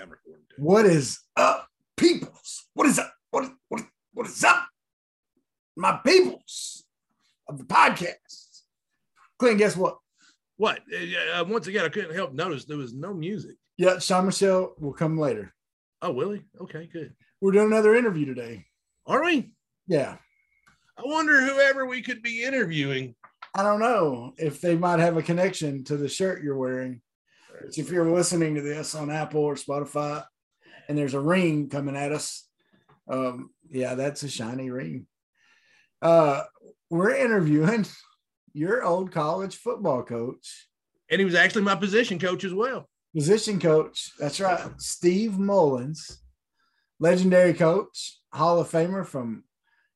I'm recording. Too. What is up, peoples? What is up? What is, what is, what is up, my peoples of the podcast? Clint, guess what? What? Uh, uh, once again, I couldn't help notice there was no music. Yeah, Sean Michelle will come later. Oh, Willie? Okay, good. We're doing another interview today. Are we? Yeah. I wonder whoever we could be interviewing. I don't know if they might have a connection to the shirt you're wearing. If you're listening to this on Apple or Spotify and there's a ring coming at us, um, yeah, that's a shiny ring. Uh, we're interviewing your old college football coach, And he was actually my position coach as well. position coach. That's right, Steve Mullins, legendary coach, Hall of Famer from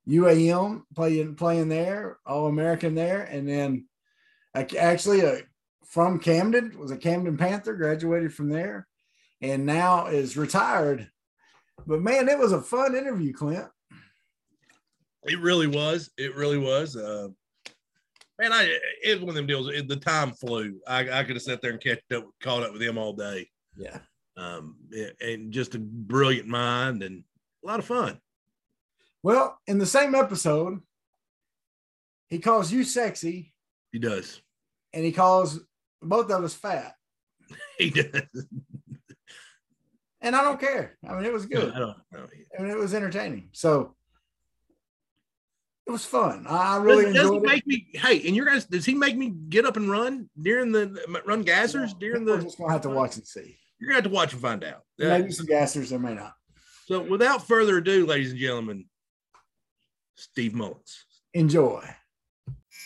UAM, playing playing there, All American there, and then actually a from Camden was a Camden Panther, graduated from there, and now is retired. But man, it was a fun interview, Clint. It really was. It really was. Uh, man, I it was one of them deals. It, the time flew. I, I could have sat there and kept up, caught up with him all day. Yeah. Um, and just a brilliant mind and a lot of fun. Well, in the same episode, he calls you sexy, He does. and he calls both of us fat. He does. And I don't care. I mean, it was good. I don't know. I mean, it was entertaining. So it was fun. I I really does, does he enjoyed it. make me? Hey, and your guys, does he make me get up and run during the run gassers during the? We're just gonna have to watch and see. You're gonna have to watch and find out. Uh, Maybe some gassers, there may not. so, without further ado, ladies and gentlemen, Steve Mullins. Enjoy.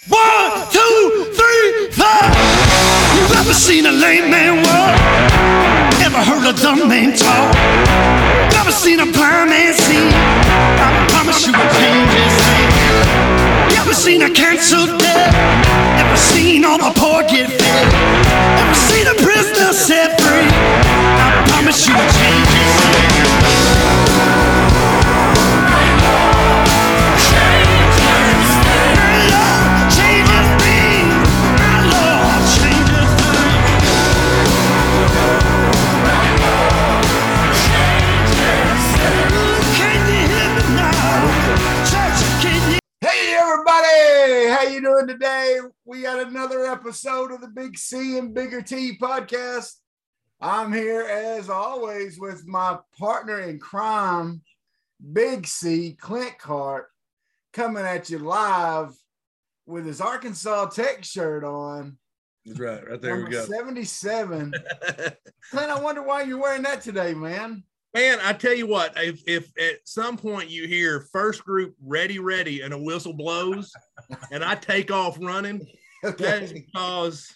One, two, three, four. You ever seen a lame man walk? Ever heard a dumb man talk? Never seen a blind man see? I promise you a change is. You ever seen a cancer dead? Ever seen all the poor get fed? Ever seen a prisoner set free? I promise you a change is doing today? We got another episode of the Big C and Bigger T podcast. I'm here as always with my partner in crime, Big C, Clint Cart, coming at you live with his Arkansas Tech shirt on. That's right. Right there we go. 77. Clint, I wonder why you're wearing that today, man. Man, I tell you what, if if at some point you hear first group ready, ready, and a whistle blows, and I take off running, that's because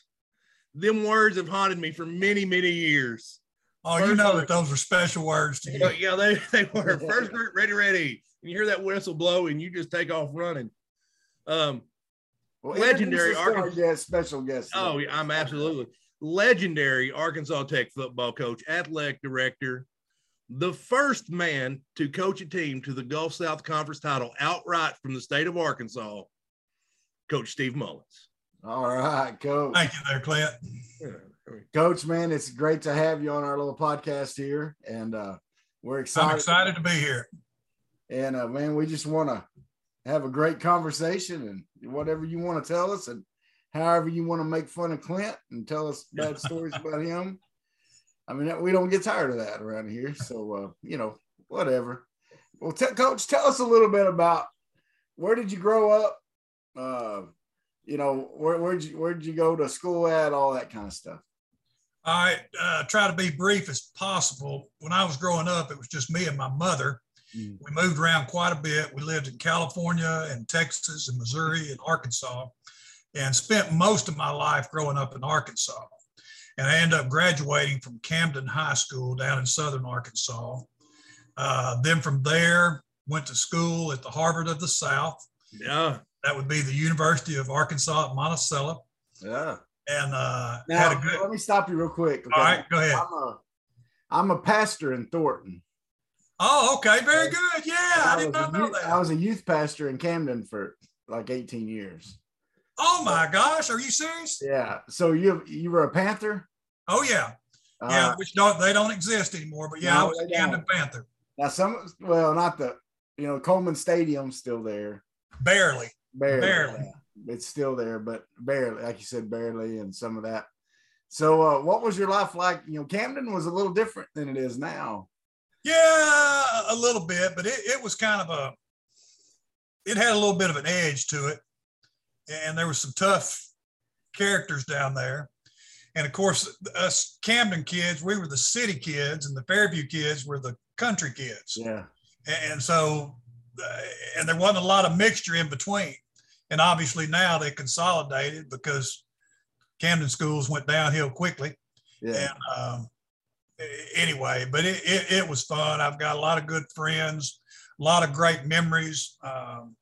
them words have haunted me for many, many years. Oh, you know that those are special words to You know, you. yeah, they, they were first group ready, ready. And you hear that whistle blow, and you just take off running. Um, Well, Legendary introduce us to our Arkansas- guest, special guest. oh, yeah, I'm absolutely legendary Arkansas Tech football coach, athletic director, the first man to coach a team to the Gulf South Conference title outright from the state of Arkansas, Coach Steve Mullins. All right, coach. Thank you there, Clint. Coach, man, it's great to have you on our little podcast here, and uh, we're excited. I'm excited to be here. And uh, man, we just want to have a great conversation, and whatever you want to tell us, and however you want to make fun of Clint and tell us bad stories about him. I mean, we don't get tired of that around here. So, uh, you know, whatever. Well, t- Coach, tell us a little bit about where did you grow up? Uh, you know, where where'd you where'd you go to school at? All that kind of stuff. All right, uh, try to be brief as possible. When I was growing up, it was just me and my mother. Mm. We moved around quite a bit. We lived in California and Texas and Missouri and Arkansas, and spent most of my life growing up in Arkansas. And I ended up graduating from Camden High School down in southern Arkansas. Uh, then from there, went to school at the Harvard of the South. Yeah. That would be the University of Arkansas at Monticello. Yeah. And uh, Now, had a good. let me stop you real quick. All right, go ahead. I'm a, I'm a pastor in Thornton. Oh, okay, very good. Yeah, I did not know youth- I was a youth pastor in Camden for like 18 years. Oh my gosh, are you serious? Yeah. So you you were a Panther? Oh yeah, yeah, Uh, which don't they don't exist anymore. But yeah, No, I was a Camden. Panther. now some, well, not the, you know, Coleman Stadium's still there. Barely. Barely. Barely. yeah. It's still there, but barely, like you said, barely, and some of that. So, uh, what was your life like? You know, Camden was a little different than it is now. Yeah, a little bit, but it, it was kind of a it had a little bit of an edge to it. And there were some tough characters down there. And of course, us Camden kids, we were the city kids, and the Fairview kids were the country kids. Yeah. And so, uh, and there wasn't a lot of mixture in between. And obviously now they consolidated because Camden schools went downhill quickly. Yeah. And um, anyway, but it, it, it was fun. I've got a lot of good friends, a lot of great memories. Um,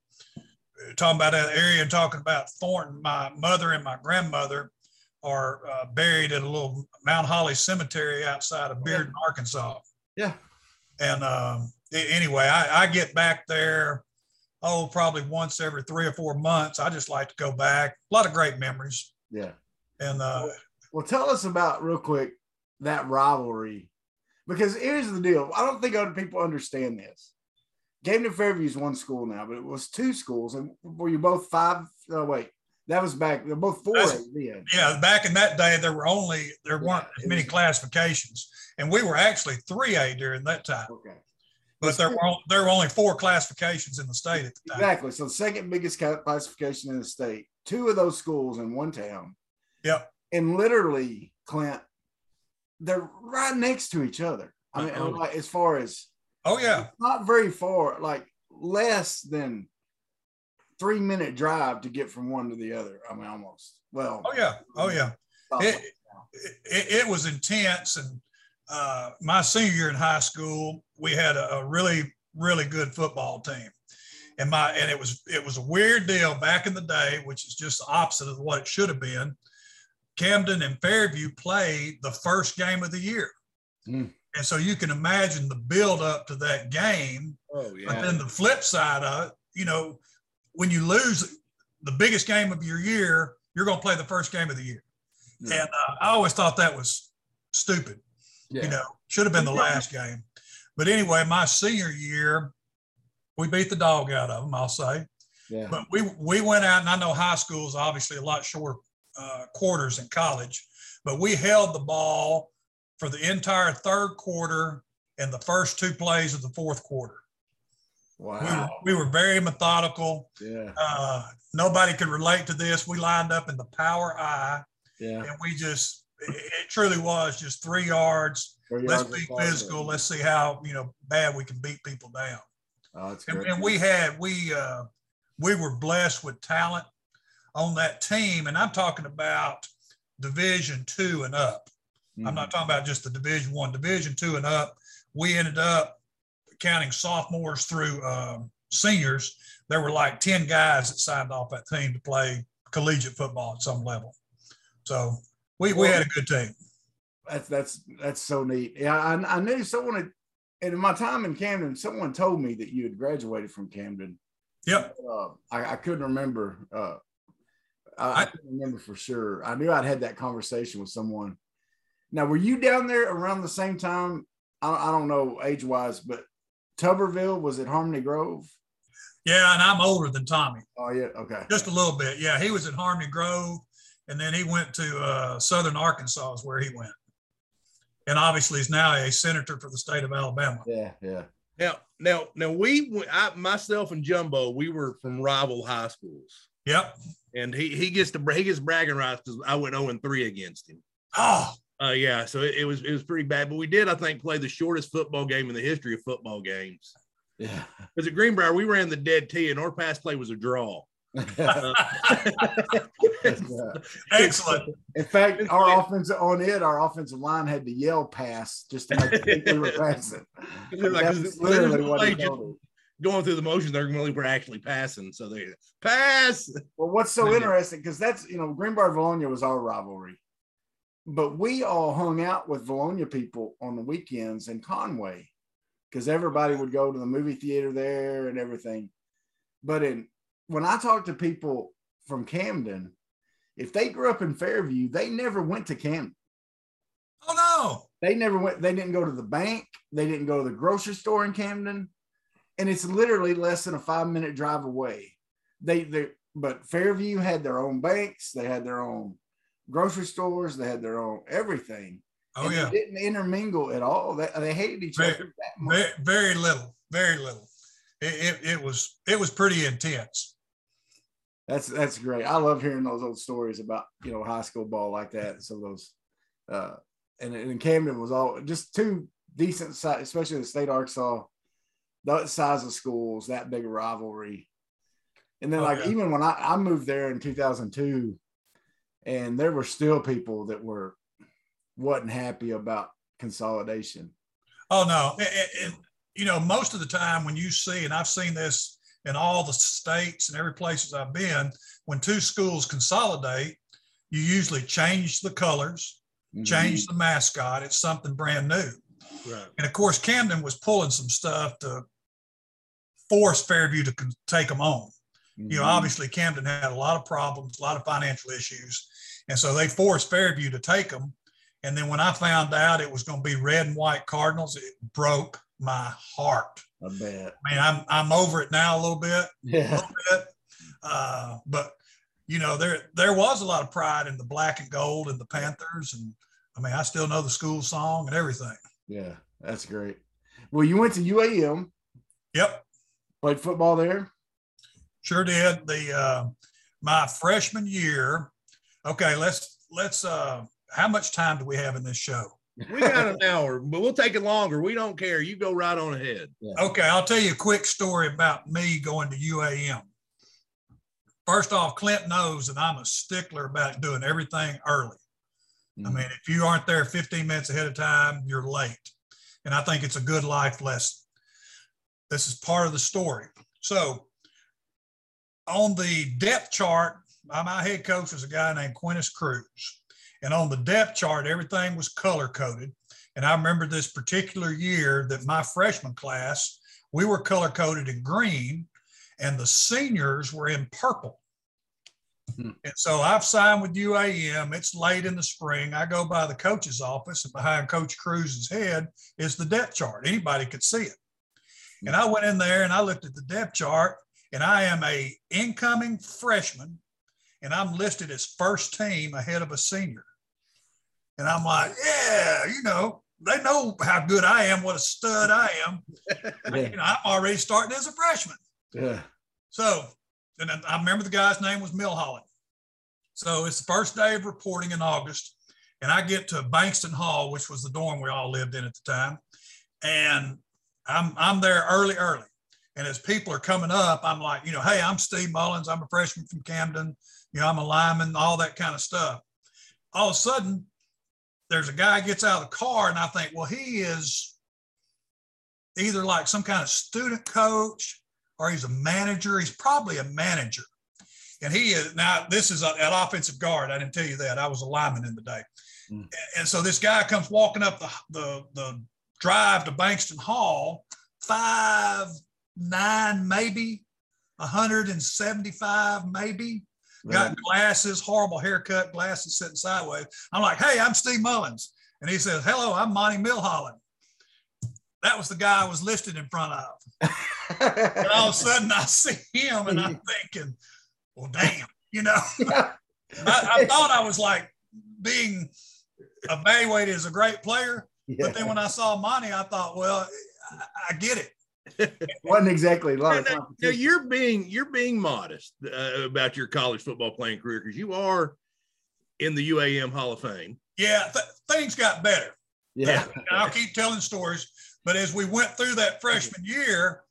talking about that area and talking about Thornton, my mother and my grandmother are uh, buried at a little Mount Holly cemetery outside of Bearden, Arkansas. Yeah. And um, anyway, I, I get back there, oh, probably once every three or four months. I just like to go back. A lot of great memories. Yeah. And uh, Well, tell us about real quick that rivalry, because here's the deal. I don't think other people understand this. Camden Fairview is one school now, but it was two schools, and were you both five? Oh wait, that was back. They're both four yeah, back in that day, there were only there weren't Yeah, many was- classifications, and we were actually three A during that time. Okay. But there were there were only four classifications in the state at the time. Exactly. So the second biggest classification in the state. Two of those schools in one town. Yep. And literally, Clint, they're right next to each other. I mean, Uh-oh. as far as Oh yeah, not very far, like less than three minute drive to get from one to the other. I mean, almost. Well, oh yeah, oh yeah. It, it, it was intense, and uh, my senior year in high school, we had a, a really really good football team, and my and it was it was a weird deal back in the day, which is just the opposite of what it should have been. Camden and Fairview played the first game of the year. Hmm. And so you can imagine the build up to that game Oh But then the flip side of it, you know, when you lose the biggest game of your year, you're going to play the first game of the year. Yeah. And uh, I always thought that was stupid. Yeah. You know, should have been the last game. But anyway, my senior year, we beat the dog out of them, I'll say. yeah. But we we went out, and I know high school is obviously a lot shorter uh, quarters in college, but we held the ball for the entire third quarter and the first two plays of the fourth quarter. We were, Wow. we were very methodical. Yeah. Uh, nobody could relate to this. We lined up in the power I, Yeah. and we just it, it truly was just three yards. Three Let's yards be physical. Let's see how you know bad we can beat people down. Oh, that's And, great. and we had we uh, we were blessed with talent on that team, and I'm talking about Division two and up. Mm-hmm. I'm not talking about just the Division One, Division Two and up. We ended up counting sophomores through um, seniors. There were like ten guys that signed off that team to play collegiate football at some level. So we, we had a good team. That's that's that's so neat. Yeah, I, I knew someone had, and in my time in Camden, someone told me that you had graduated from Camden. Yep. Uh, I, I couldn't remember. Uh, I, I I- couldn't remember for sure. I knew I'd had that conversation with someone. Now, were you down there around the same time? I, I don't know age wise, but Tuberville was at Harmony Grove. Yeah, and I'm older than Tommy, Oh yeah, okay. just a little bit. Yeah, he was at Harmony Grove, and then he went to uh, Southern Arkansas, is where he went. And obviously, he's now a senator for the state of Alabama. Yeah, yeah. Now, now, now we, I, myself and Jumbo, we were from rival high schools, Yep. and he he gets to he gets bragging rights because I went zero and three against him. Oh, Uh, yeah, so it, it was it was pretty bad, but we did I think play the shortest football game in the history of football games. Yeah. Because at Greenbrier we ran the dead T, and our pass play was a draw. Uh, excellent. In fact, our offensive on it, our offensive line had to yell pass just to make it think we were passing. They're like, That's 'cause literally what he told going through the motions, they're really we're actually passing. So they pass. Well, what's so interesting because that's you know Greenbrier Vilonia was our rivalry, but we all hung out with Vilonia people on the weekends in Conway because everybody would go to the movie theater there and everything. But in when I talk to people from Camden, if they grew up in Fairview, they never went to Camden. Oh no. They never went. They didn't go to the bank. They didn't go to the grocery store in Camden, and it's literally less than a five minute drive away. They they but Fairview had their own banks. They had their own grocery stores. They had their own everything. Oh and yeah, they didn't intermingle at all. They, they hated each Very- other that much. very, very little, very little. It, it, it was it was pretty intense. That's that's great. I love hearing those old stories about you know high school ball like that. So those, uh, and and Camden was all just two decent size, especially the state of Arkansas, that size of schools, that big rivalry. And then Oh, like yeah. even when I, I moved there in 2002, and there were still people that were wasn't happy about consolidation. Oh no, It- it- it- you know, most of the time when you see, and I've seen this in all the states and every places I've been, when two schools consolidate, you usually change the colors, Mm-hmm. change the mascot. It's something brand new. Right. And of course, Camden was pulling some stuff to force Fairview to take them on. You know, Mhm. obviously Camden had a lot of problems, a lot of financial issues. And so they forced Fairview to take them. And then when I found out it was going to be red and white Cardinals, it broke my heart. I bet. I mean, I'm, I'm over it now a little bit, a Yeah. little bit. Uh, but you know, there, there was a lot of pride in the black and gold and the Panthers. And I mean, I still know the school song and everything. Yeah. That's great. Well, you went to UAM, Yep. played football there. Sure did. The uh, my freshman year. Okay, let's let's. Uh, how much time do we have in this show? We got an hour, but we'll take it longer. We don't care. You go right on ahead. Okay, I'll tell you a quick story about me going to UAM. First off, Clint knows that I'm a stickler about doing everything early. I mean, if you aren't there 15 minutes ahead of time, you're late. And I think it's a good life lesson. This is part of the story. So, on the depth chart, my head coach was a guy named Quintus Cruz. And on the depth chart, everything was color coded. And I remember this particular year that my freshman class, we were color coded in green, and the seniors were in purple. Hmm. And so I've signed with UAM. It's late in the spring. I go by the coach's office, and behind Coach Cruz's head is the depth chart. Anybody could see it. And I went in there and I looked at the depth chart, and I am a incoming freshman, and I'm listed as first team ahead of a senior. And I'm like, yeah, you know, they know how good I am, what a stud I am. Yeah. You know, I'm already starting as a freshman. Yeah. So, and I remember the guy's name was Milholland. So it's the first day of reporting in August, and I get to Bankston Hall, which was the dorm we all lived in at the time, and I'm I'm there early, early. And as people are coming up, I'm like, you know, hey, I'm Steve Mullins. I'm a freshman from Camden. You know, I'm a lineman, all that kind of stuff. All of a sudden, there's a guy gets out of the car, and I think, well, he is either like some kind of student coach or he's a manager. He's probably a manager. And he is now, this is an offensive guard. I didn't tell you that. I was a lineman in the day. Mm. And so this guy comes walking up the, the, the drive to Bankston Hall, five, nine, maybe 175, maybe. Got glasses, horrible haircut, glasses sitting sideways. I'm like, hey, I'm Steve Mullins. And he says, hello, I'm Monty Milholland. That was the guy I was listed in front of. And all of a sudden I see him and I'm thinking, well, damn, you know, I, I thought I was like being evaluated as a great player. Yeah. But then when I saw Monty, I thought, well, I, I get it. wasn't exactly a lot of Now, now, you're being you're being modest uh, about your college football playing career because you are in the UAM Hall of Fame. Yeah, th- things got better. Yeah. I'll keep telling stories. But as we went through that freshman year,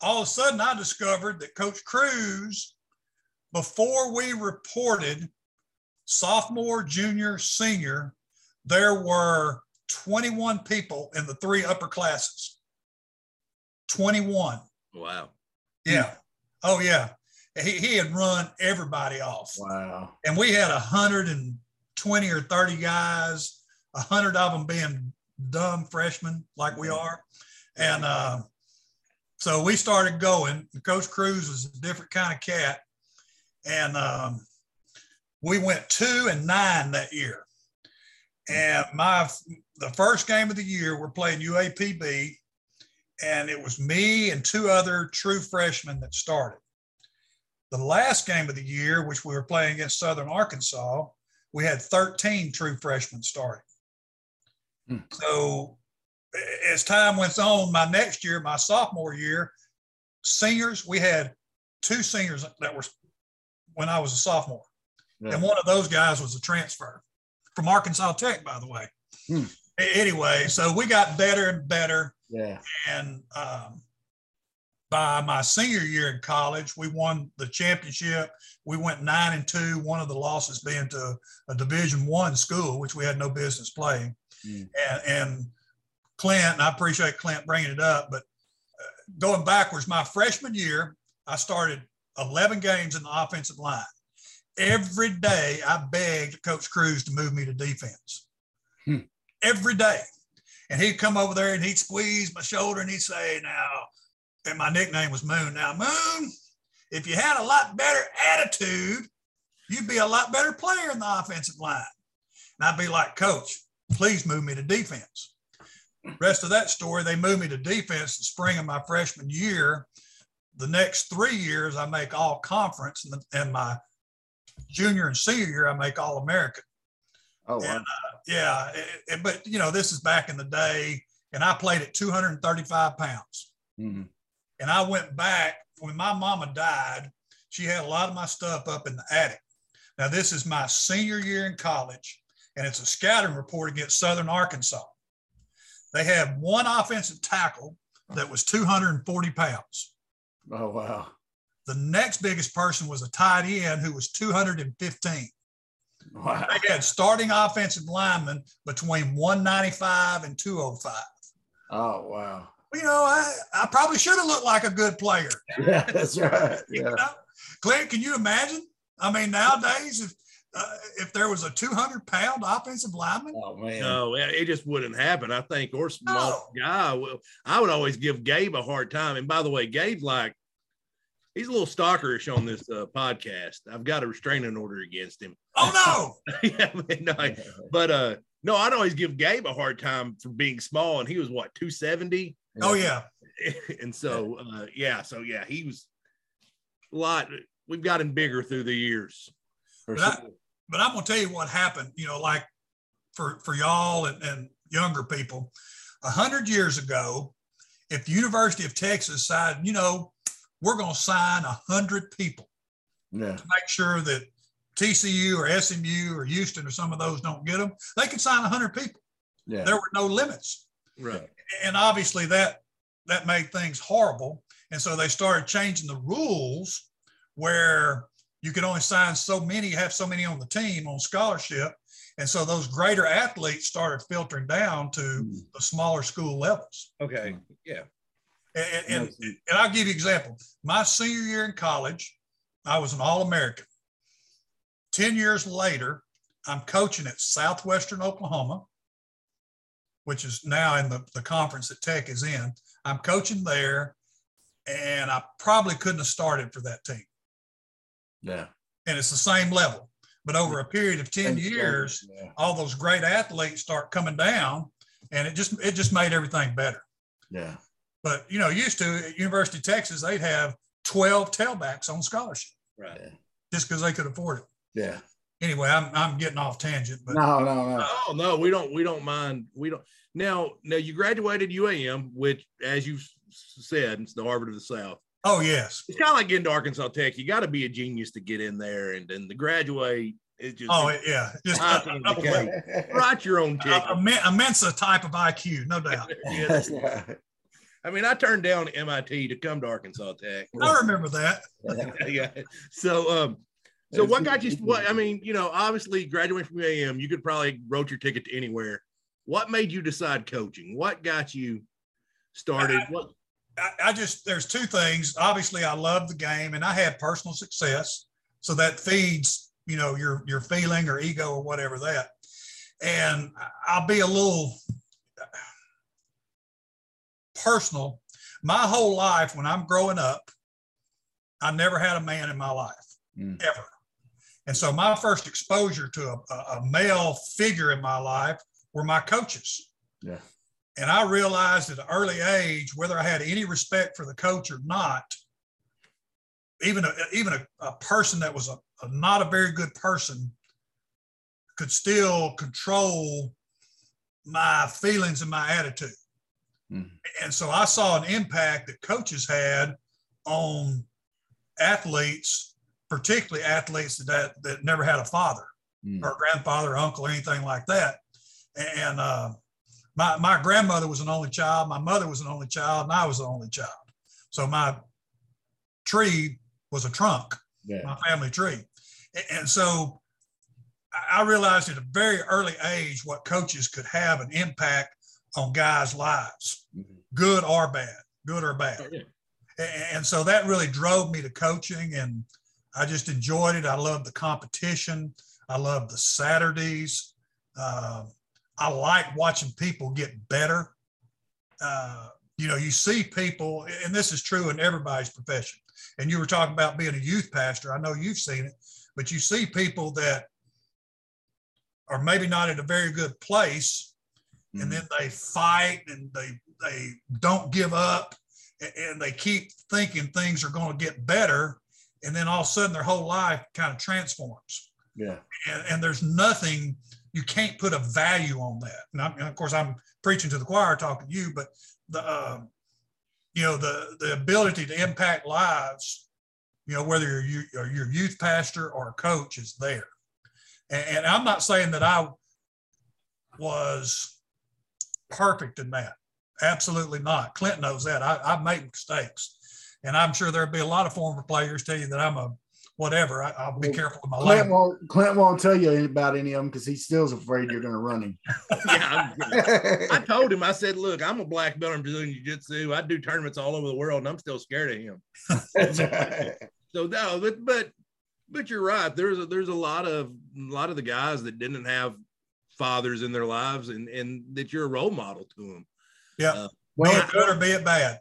all of a sudden I discovered that Coach Cruz, before we reported sophomore, junior, senior, there were 21 people in the three upper classes. 21. Wow. Yeah. Oh, yeah. He, he had run everybody off Wow. and we had 120 or 30 guys, 100 of them being dumb freshmen like we are. And uh, so we started going. Coach Cruz was a different kind of cat. And um, we went two and nine that year. And my the first game of the year, we're playing UAPB, and it was me and two other true freshmen that started. The last game of the year, which we were playing against Southern Arkansas, we had 13 true freshmen starting. Hmm. So as time went on, my next year, my sophomore year, seniors, we had two seniors that were when I was a sophomore. Yeah. And one of those guys was a transfer from Arkansas Tech, by the way. Hmm. Anyway, so we got better and better. Yeah. And um, by my senior year in college, we won the championship. We went nine and two. One of the losses being to a Division One school, which we had no business playing. Hmm. And, and Clint, and I appreciate Clint bringing it up, but uh, going backwards, my freshman year, I started 11 games in the offensive line. Every day, I begged Coach Cruz to move me to defense. Hmm. Every day. And he'd come over there and he'd squeeze my shoulder and he'd say, Now, and my nickname was Moon. Now, Moon, if you had a lot better attitude, you'd be a lot better player in the offensive line. And I'd be like, Coach, please move me to defense. Rest of that story, they moved me to defense the spring of my freshman year. The next three years, I make all conference, and, the, and my junior and senior year, I make all American. Oh, wow. And, uh, yeah, it, it- but you know, this is back in the day, and I played at 235 pounds. Mhm. And I went back when my mama died. She had a lot of my stuff up in the attic. Now, this is my senior year in college, and it's a scouting report against Southern Arkansas. They had one offensive tackle that was 240 pounds. Oh, wow. The next biggest person was a tight end who was 215. Wow. They had starting offensive linemen between 195 and 205. Oh, wow. You know, I, I probably should have looked like a good player. Yeah, that's right. You Yeah. know? Clint, can you imagine? I mean, nowadays, if uh, if there was a 200 pound offensive lineman, Oh, man. No, it it just wouldn't happen. I think, or small No. guy. Well, I would always give Gabe a hard time. And by the way, Gabe, like, he's a little stalkerish on this uh, podcast. I've got a restraining order against him. oh yeah, I mean, no, but uh, no, I'd always give Gabe a hard time for being small, and he was what 270, oh yeah, and so uh, yeah, so yeah, he was a lot. We've gotten bigger through the years. But I, but I'm gonna tell you what happened. You know, like for for y'all and, and younger people, a hundred years ago, if the University of Texas decided, you know, we're gonna sign a hundred people Yeah. to make sure that TCU or SMU or Houston or some of those don't get them, they could sign a hundred people. Yeah. There were no limits. Right. and obviously that that made things horrible and so they started changing the rules where you could only sign so many have so many on the team on scholarship and so those greater athletes started filtering down to Mm. the smaller school levels Okay. Yeah. And, and, and, and i'll give you an example. My senior year in college i was an all-american. 10 years later i'm coaching at southwestern oklahoma which is now in the, the conference that tech is in. I'm coaching there and i probably couldn't have started for that team. Yeah. and it's the same level. But over a period of 10 years Yeah. all those great athletes start coming down and it just it just made everything better. Yeah. But you know, used to at University of Texas, they'd have 12 tailbacks on scholarship Right. just because they could afford it. Yeah. Anyway, I'm I'm getting off tangent, but No, no, no. Oh no, we don't. We don't mind. We don't. Now, now you graduated UAM, which, as you said, it's the Harvard of the South. oh yes, It's kind of like getting to Arkansas Tech. You got to be a genius to get in there, and then the graduate is just oh yeah, just icing on write your own ticket. a, a, immense type of IQ, no doubt. Yeah, That's right. I mean, I turned down MIT to come to Arkansas Tech. I remember that. yeah. So, um, so what got you? What I mean, you know, obviously graduating from AM, you could probably wrote your ticket to anywhere. What made you decide coaching? What got you started? What? I, I just there's two things. Obviously, I love the game, and I had personal success, so that feeds you know your your feeling or ego or whatever that. And I'll be a little personal. My whole life, when I'm growing up, I never had a man in my life Mm. ever. And so my first exposure to a, a male figure in my life were my coaches. Yeah. And I realized at an early age, whether I had any respect for the coach or not, even a, even a, a person that was a, a not a very good person could still control my feelings and my attitude. Mhm. And so I saw an impact that coaches had on athletes, particularly athletes that that never had a father Mm. or grandfather, or uncle, or anything like that. And uh, my my grandmother was an only child, my mother was an only child, and I was the only child. So my tree was a trunk Yeah. my family tree. And so I realized at a very early age what coaches could have an impact on guys' lives, Mhm. good or bad, good or bad. Oh, yeah. A- And so that really drove me to coaching and I just enjoyed it. I loved the competition. I loved the Saturdays. Um, I like watching people get better. Uh, you know, you see people, and this is true in everybody's profession. And you were talking about being a youth pastor. I know you've seen it, but you see people that are maybe not in a very good place Mhm. and then they fight and they they don't give up and they keep thinking things are going to get better and then all of a sudden their whole life kind of transforms Yeah. and, and there's nothing you can't put a value on that and, and of course i'm preaching to the choir talking to you but the uh, you know the the ability to impact lives you know whether you're you- or you're youth pastor or a coach is there and, and i'm not saying that i was perfect in that absolutely not clint knows that I, i've made mistakes and i'm sure there'll be a lot of former players tell you that i'm a whatever I, i'll be Well, careful with my Clint language won't Clint won't tell you about any of them because he still's afraid you're gonna run him. yeah, I'm- I told him, I said, look, I'm a black belt in Brazilian Jiu Jitsu. I do tournaments all over the world and I'm still scared of him. So no, but but but you're right. There's a there's a lot of a lot of the guys that didn't have fathers in their lives and and that you're a role model to them. yeah Uh, be it good or be it bad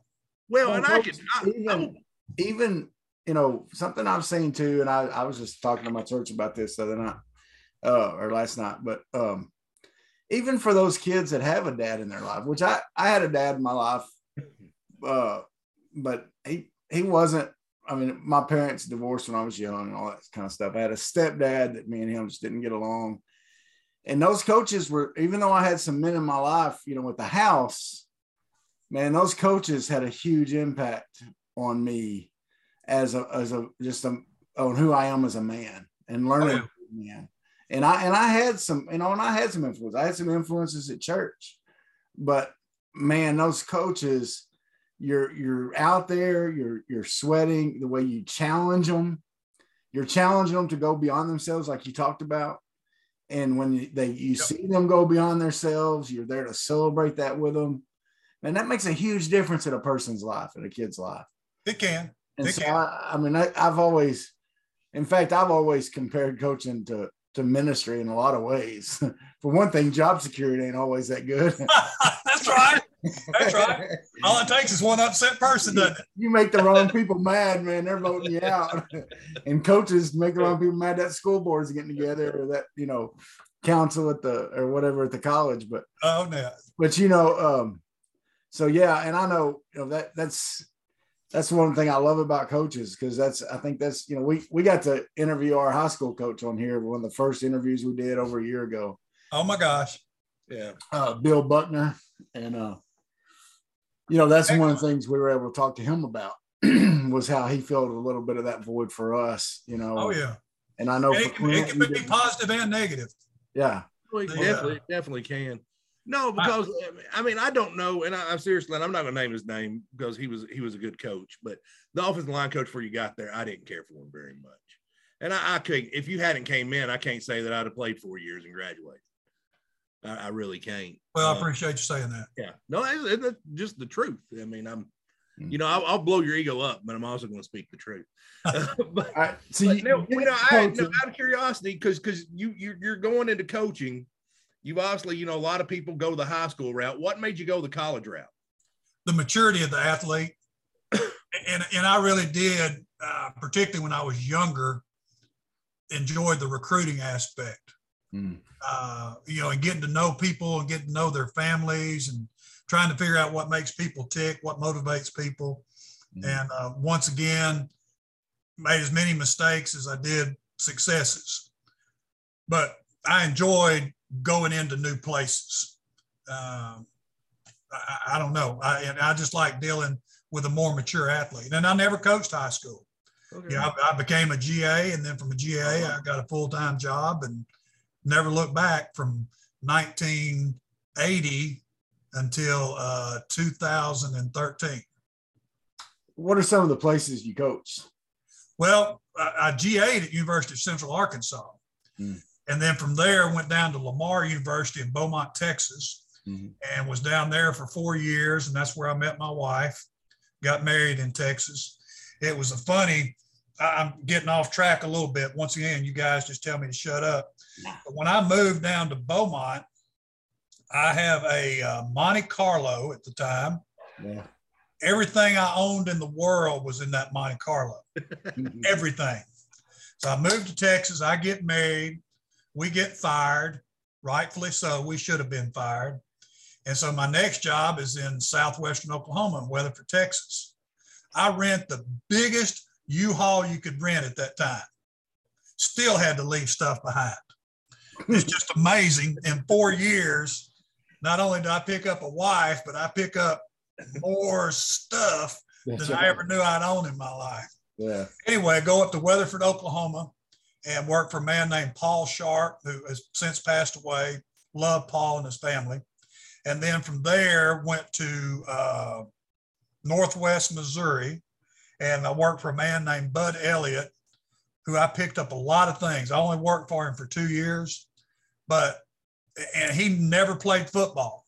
Well, Well, and I folks, can I, even- I'm- even you know something I've seen too, and I, I was just talking to my church about this the other night, uh, or last night. But um, even for those kids that have a dad in their life, which I I had a dad in my life, uh, but he he wasn't. I mean, my parents divorced when I was young and all that kind of stuff. I had a stepdad that me and him just didn't get along. And those coaches were, even though I had some men in my life, you know, with the house, man, those coaches had a huge impact on me as a as a just a, on who I am as a man and oh, learning Oh, yeah. to be a man. And I and I had some, you know, and I had some influence. I had some influences at church, but man, those coaches, you're you're out there, you're you're sweating the way you challenge them. You're challenging them to go beyond themselves, like you talked about. And when you- they you Yep. see them go beyond themselves, you're there to celebrate that with them. And that makes a huge difference in a person's life, in a kid's life. it can And They so can. I, I mean, I, I've always, in fact, I've always compared coaching to to ministry in a lot of ways. For one thing, job security ain't always that good. that's right That's right. all it takes is one upset person doesn't it you make the wrong people mad, man, they're voting you out. and coaches make the wrong people mad. That school board's getting together, or that you know, council at the or whatever at the college. But oh no but you know, um, so yeah, and I know you know that that's that's one thing I love about coaches because that's I think that's you know we we got to interview our high school coach on here one of the first interviews we did over a year ago, oh my gosh yeah. uh, Bill Buckner, and uh, you know that's one of the things we were able to talk to him about was how he filled a little bit of that void for us, you know. oh yeah and I know And for it can, it can be didn't- positive and negative yeah, Well, it Yeah. definitely, it definitely can. No, because I mean, I don't know, and I, I'm seriously, I'm not going to name his name because he was he was a good coach, but the offensive line coach before you got there, I didn't care for him very much, and I, I could if you hadn't came in, I can't say that I'd have played four years and graduated. I, I really can't. well i Uh, appreciate you saying that yeah, no, that's, that's just the truth. I mean, I'm, Mm. you know, I'll, I'll blow your ego up, but I'm also going to speak the truth. but I, so you, no, you you know, I, coaching- no, out of curiosity, because because you you're, you're going into coaching, you've obviously you know a lot of people go the high school route. What made you go the college route? the maturity of the athlete. and, and I really did, uh, particularly when I was younger, enjoyed the recruiting aspect. Mm. Uh, you know, and getting to know people and getting to know their families and trying to figure out what makes people tick, what motivates people. Mm. And uh, once again, made as many mistakes as I did successes. But I enjoyed going into new places. Um, I, I don't know. I, and I just like dealing with a more mature athlete. And I never coached high school. Okay. Yeah, I, I became a GA, and then from a GA, I got a full time job and never looked back from 1980 until uh, 2013. What are some of the places you coached? Well, I, I GA'd at University of Central Arkansas. Hmm. And then from there, went down to Lamar University in Beaumont, Texas, Mhm. and was down there for four years. And that's where I met my wife, got married in Texas. It was a funny, I'm getting off track a little bit. Once again, you guys just tell me to shut up. But when I moved down to Beaumont, I have a uh, Monte Carlo at the time. Yeah. Everything I owned in the world was in that Monte Carlo everything. So I moved to Texas. I get married. We get fired, rightfully so. We should have been fired. And so my next job is in southwestern Oklahoma in Weatherford, Texas. I rent the biggest U-Haul you could rent at that time. Still had to leave stuff behind. It's just amazing. In four years, not only did I pick up a wife, but I pick up more stuff That's than I ever knew I'd own in my life Yeah. anyway, I go up to Weatherford, Oklahoma, and work for a man named Paul Sharp, who has since passed away. Love Paul and his family. And then from there, went to uh, Northwest Missouri, and I worked for a man named Bud Elliott, who I picked up a lot of things. I only worked for him for two years, but and he never played football.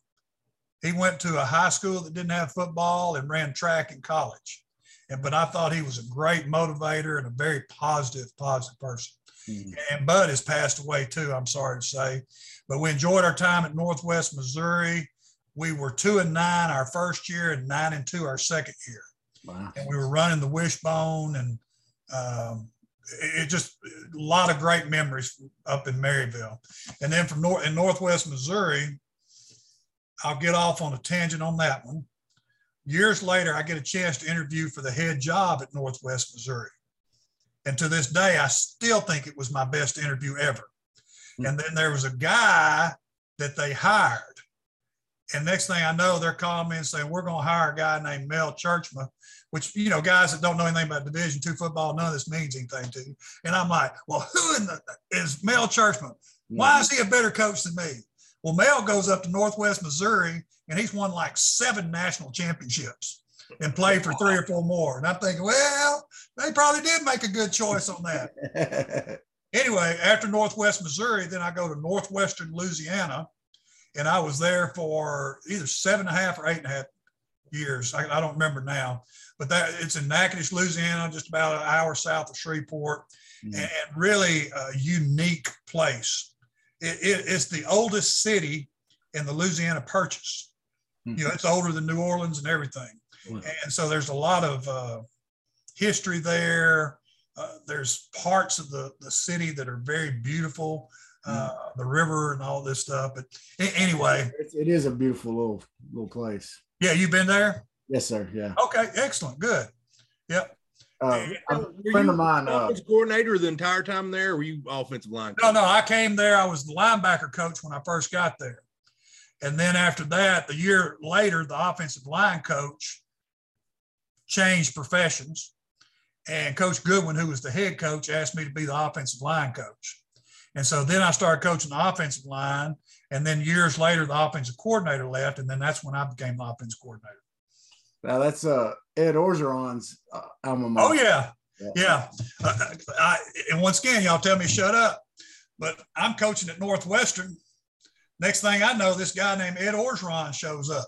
He went to a high school that didn't have football and ran track in college. And but I thought he was a great motivator and a very positive, positive person. Mhm. And Bud has passed away too, I'm sorry to say. But we enjoyed our time at Northwest Missouri. We were two and nine our first year and nine and two our second year. Wow. And we were running the wishbone and um, it, just a lot of great memories up in Maryville. And then from North in Northwest Missouri, I'll get off on a tangent on that one. Years later, I get a chance to interview for the head job at Northwest Missouri. And to this day, I still think it was my best interview ever. Hmm. And then there was a guy that they hired. And next thing I know, they're calling me and saying, We're going to hire a guy named Mel Tjeerdsma, which, you know, guys that don't know anything about Division two football, none of this means anything to you. And I'm like, Well, who in the is Mel Tjeerdsma? Why is he a better coach than me? Well, Mel goes up to Northwest Missouri and he's won like seven national championships and played for three or four more. And I'm thinking, well, they probably did make a good choice on that. Anyway, after Northwest Missouri, then I go to Northwestern Louisiana and I was there for either seven and a half or eight and a half years. I, I don't remember now, but that it's in Natchitoches, Louisiana, just about an hour south of Shreveport Mhm. and really a unique place. It, it- it's the oldest city in the Louisiana Purchase. You know, it's older than New Orleans and everything. Wow. And so there's a lot of uh, history there. Uh, there's parts of the, the city that are very beautiful, uh, the river and all this stuff. But anyway, It's, it is a beautiful little little place. yeah, you've been there? Yes, sir. Yeah. Okay, excellent, good. Yep. Uh, a Were friend you of mine. Uh, offensive coordinator the entire time there, or were you offensive line? No, no, I came there. I was the linebacker coach when I first got there. And then after that, the year later, the offensive line coach changed professions. And Coach Goodwin, who was the head coach, asked me to be the offensive line coach. And so then I started coaching the offensive line. And then years later, the offensive coordinator left. And then that's when I became the offensive coordinator. Now that's uh Ed Orgeron's uh, alma mater. Oh, yeah. Yeah. Yeah. Uh, I, and once again, y'all tell me shut up. But I'm coaching at Northwestern. Next thing I know, this guy named Ed Orgeron shows up.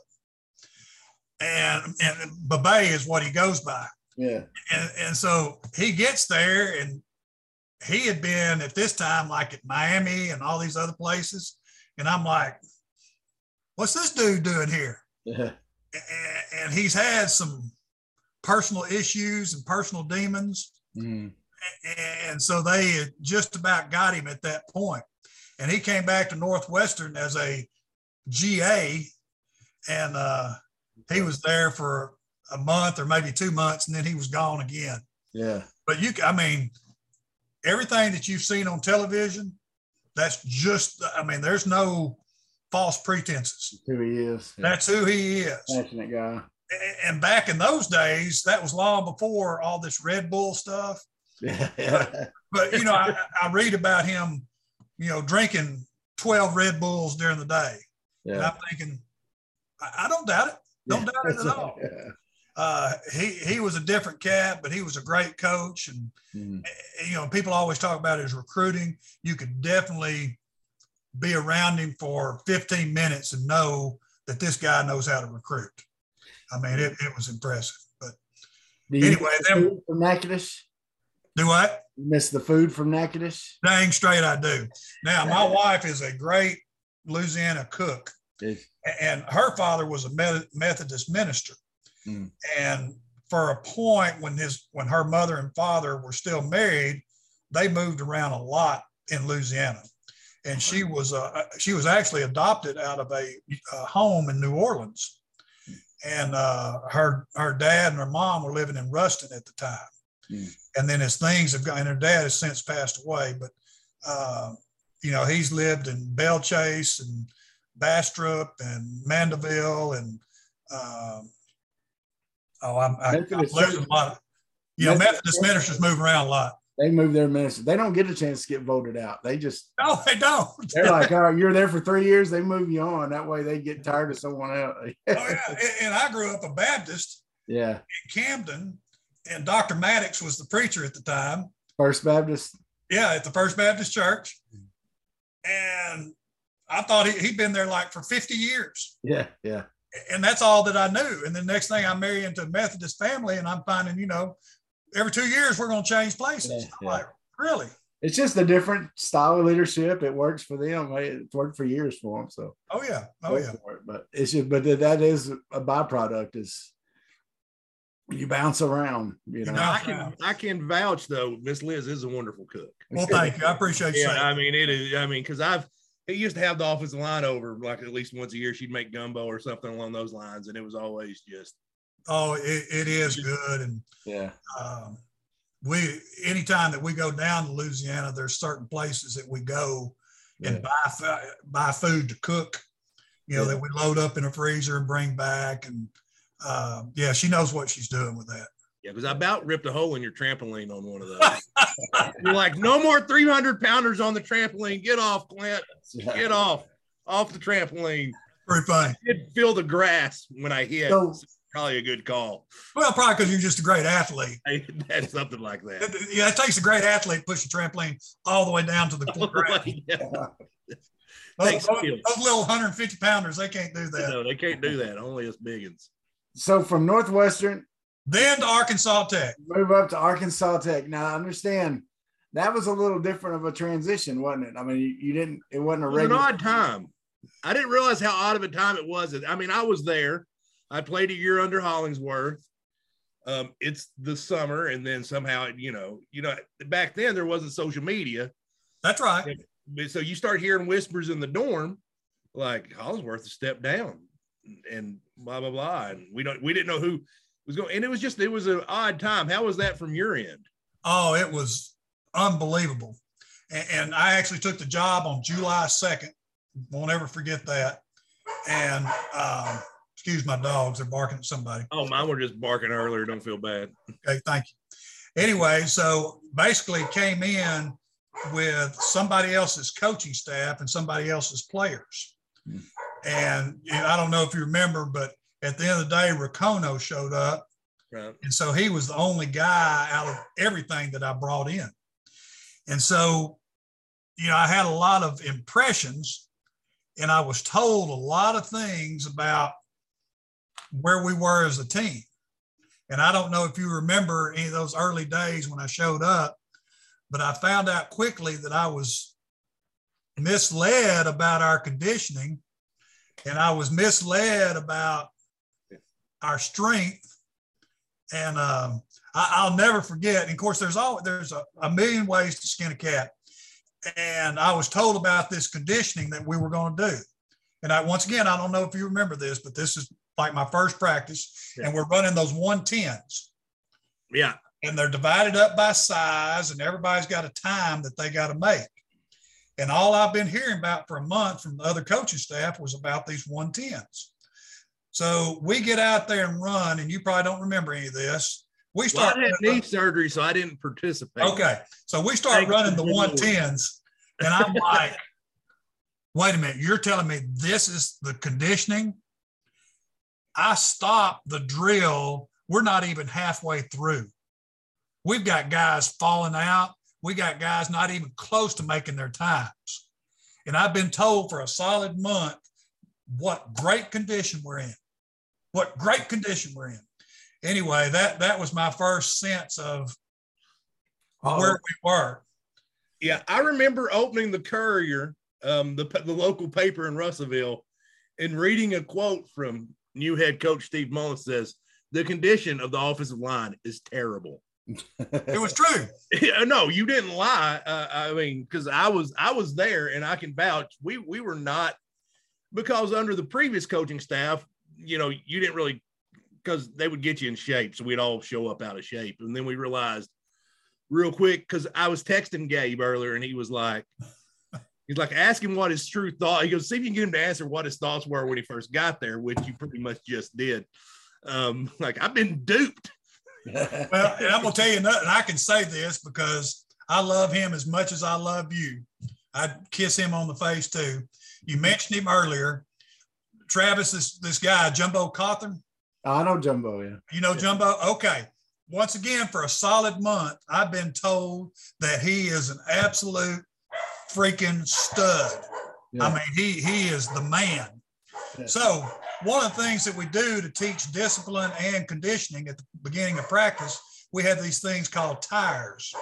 And, and Babe is what he goes by. Yeah. And, and so he gets there and he had been at this time like at Miami and all these other places. And I'm like, what's this dude doing here? Yeah. And, and he's had some personal issues and personal demons Mhm. And so they just about got him at that point. And he came back to Northwestern as a GA, and uh, he was there for a month or maybe two months, and then he was gone again. Yeah. But you, I mean, everything that you've seen on television, that's just, I mean, there's no false pretenses. Who he is. Yeah. That's who he is. Passionate guy. And back in those days, that was long before all this Red Bull stuff. Yeah. yeah. But, you know, I, I read about him, you know, drinking 12 Red Bulls during the day. And Yeah. I'm thinking, I, I don't doubt it. Don't doubt it at all. Yeah. Uh, he, he was a different cat, but he was a great coach. And, Mhm. you know, people always talk about his recruiting. You could definitely be around him for 15 minutes and know that this guy knows how to recruit. I mean, it, it was impressive. But Anyway, miss the them- food from Natchitoches? do what? You miss the food from Natchitoches? Dang straight I do. Now, my wife is a great Louisiana cook, It's- and her father was a Methodist minister. Mm. And for a point when his when her mother and father were still married, they moved around a lot in Louisiana. And she was uh, she was actually adopted out of a, a home in New Orleans. And uh, her her dad and her mom were living in Ruston at the time. Mm. And then as things have gone, and her dad has since passed away, but uh, you know he's lived in Belle Chasse and Bastrop and Mandeville and um, oh, I'm, I, I'm Methodist losing a lot. Of, you know, Methodist ministers move around a lot. They move their minister. They don't get a chance to get voted out. They just No, they don't. they're like, all right, you're there for three years. They move you on. That way they get tired of someone else. oh, yeah. And- I grew up a Baptist yeah. in Camden, and Dr. Maddox was the preacher at the time. First Baptist. Yeah, at the First Baptist Church. And I thought he, he'd been there like for 50 years. Yeah. Yeah. And that's all that I knew. And the next thing I marry into a Methodist family, and I'm finding, you know, every two years we're going to change places. Yeah, I'm yeah. like, really? It's just a different style of leadership. It works for them. It's worked for years for them. So Oh, yeah. Oh, yeah. it. But it's just, but that is a byproduct is you bounce around, you know. know, I can I can vouch though. Miss Liz is a wonderful cook. Well, thank you. I appreciate you Yeah, saying I mean it is. I mean because I've he used to have the offensive line over like at least once a year. She'd make gumbo or something along those lines, and it was always just Oh, it, it is good. And yeah. um, we, anytime that we go down to Louisiana, there's certain places that we go and Yeah. buy, buy food to cook, you know, Yeah. that we load up in a freezer and bring back. And uh, yeah, she knows what she's doing with that. yeah. Because I about ripped a hole in your trampoline on one of those. You're like, no more 300 pounders on the trampoline. Get off, Clint. Get off, off the trampoline. Pretty funny. Did feel the grass when I hit. So- Probably a good call. Well, probably because you're just a great athlete. That's something like that. Yeah, it takes a great athlete to push a trampoline all the way down to the ground. Yeah. Those, those- those little 150 pounders, they can't do that. No, they can't do that. Only us biggins. So from Northwestern, Then to Arkansas Tech. move up to Arkansas Tech. Now I understand that was a little different of a transition, wasn't it? I mean, you, you didn't. It wasn't a It was an regular. odd time. I didn't realize how odd of a time it was. I mean, I was there. I played a year under Hollingsworth. Um, it's the summer, and then somehow, you know, you know, back then there wasn't social media, That's right. But so you start hearing whispers in the dorm, like Hollingsworth stepped down, and blah blah blah, and we don't, we didn't know who was going, and it was just, it was an odd time. How was that from your end? Oh, it was unbelievable. And, and I actually took the job on July 2nd. Won't ever forget that. And um, excuse my dogs, they're barking at somebody. Oh, mine were just barking earlier. Don't feel bad. Okay, thank you. Anyway, so basically came in with somebody else's coaching staff and somebody else's players. And you know, I don't know if you remember, but at the end of the day, Racono showed up. Right. And so he was the only guy out of everything that I brought in. And so, you know, I had a lot of impressions and I was told a lot of things about where we were as a team. And I don't know if you remember any of those early days when I showed up, but I found out quickly that I was misled about our conditioning and I was misled about our strength. And um, I, will never forget. And of course, there's all there's a, a million ways to skin a cat. And I was told about this conditioning that we were going to do. And I once again, I don't know if you remember this, but this is like my first practice, yeah. and we're running those 110s. Yeah. And they're divided up by size, and everybody's got a time that they got to make. And all I've been hearing about for a month from the other coaching staff was about these 110s. So we get out there and run, and you probably don't remember any of this. We start. Well, I had knee surgery, so I didn't participate. Okay, so we start Thank running the one tens, and I'm like, "Wait a minute! You're telling me this is the conditioning?" I stop the drill. We're not even halfway through. We've got guys falling out. We got guys not even close to making their times. And I've been told for a solid month what great condition we're in. What great condition we're in anyway, that that was my first sense of oh. where we were. Yeah, I remember opening the Courier, um, the the local paper in Russellville, and reading a quote from new head coach Steve Mullins says the condition of the offensive line is terrible. it was true. No, you didn't lie. Uh, I mean, because I was I was there and I can vouch. We we were not because under the previous coaching staff, you know, you didn't really because they would get you in shape. So we'd all show up out of shape. And then we realized real quick, because I was texting Gabe earlier and he was like, he's like, ask him what his true thought. He goes, see if you can get him to answer what his thoughts were when he first got there, which you pretty much just did. Um, like I've been duped. well, and I'm gonna tell you nothing. I can say this because I love him as much as I love you. I'd kiss him on the face too. You mentioned him earlier. Travis, this this guy, Jumbo Cawthorn, I know Jumbo, yeah. You know Jumbo? Okay. Once again, for a solid month, I've been told that he is an absolute freaking stud. Yeah. I mean, he he is the man. Yeah. So one of the things that we do to teach discipline and conditioning at the beginning of practice, we have these things called tires.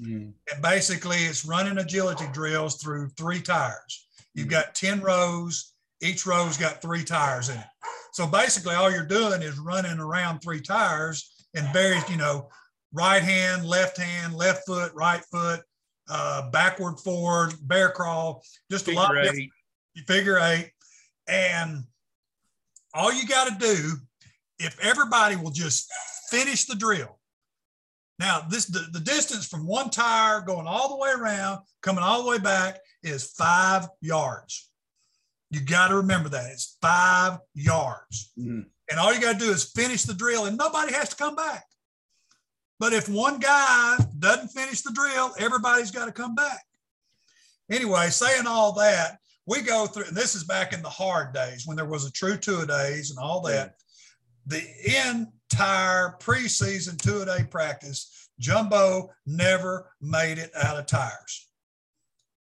Mm. And basically it's running agility drills through three tires. You've mm. got 10 rows, each row's got three tires in it. So basically, all you're doing is running around three tires and various, you know, right hand, left hand, left foot, right foot, uh, backward, forward, bear crawl, just figure a lot of eight. figure eight. And all you got to do, if everybody will just finish the drill. Now, this the, the distance from one tire going all the way around, coming all the way back is five yards. You got to remember that it's five yards. Mm-hmm. And all you got to do is finish the drill, and nobody has to come back. But if one guy doesn't finish the drill, everybody's got to come back. Anyway, saying all that, we go through, and this is back in the hard days when there was a true two a days and all that. The entire preseason two a day practice, Jumbo never made it out of tires.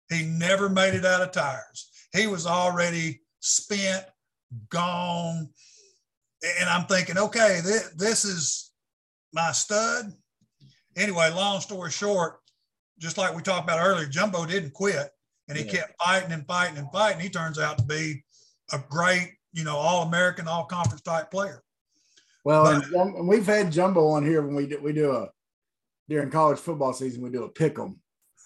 He never made it out of tires he was already spent, gone. And I'm thinking, okay, this, this is my stud. Anyway, long story short, just like we talked about earlier, Jumbo didn't quit and he yeah. kept fighting and fighting and fighting. He turns out to be a great, you know, all American, all conference type player. Well, but, and we've had Jumbo on here when we do, we do a during college football season, we do a pick 'em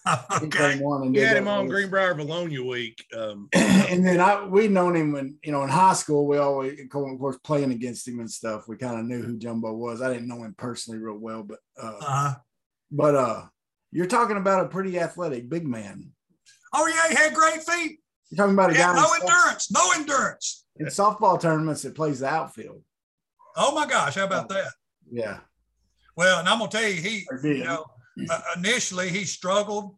okay. We had him on Greenbrier Vilonia week. Um, and then I we known him when you know in high school. We always, of course, playing against him and stuff. We kind of knew who Jumbo was. I didn't know him personally real well, but uh, uh-huh. but uh, you're talking about a pretty athletic big man. Oh yeah, he had great feet. You're talking about a guy no endurance, no endurance in softball tournaments it plays the outfield. Oh my gosh, how about that? Yeah. Well, and I'm gonna tell you, he you know uh, initially he struggled,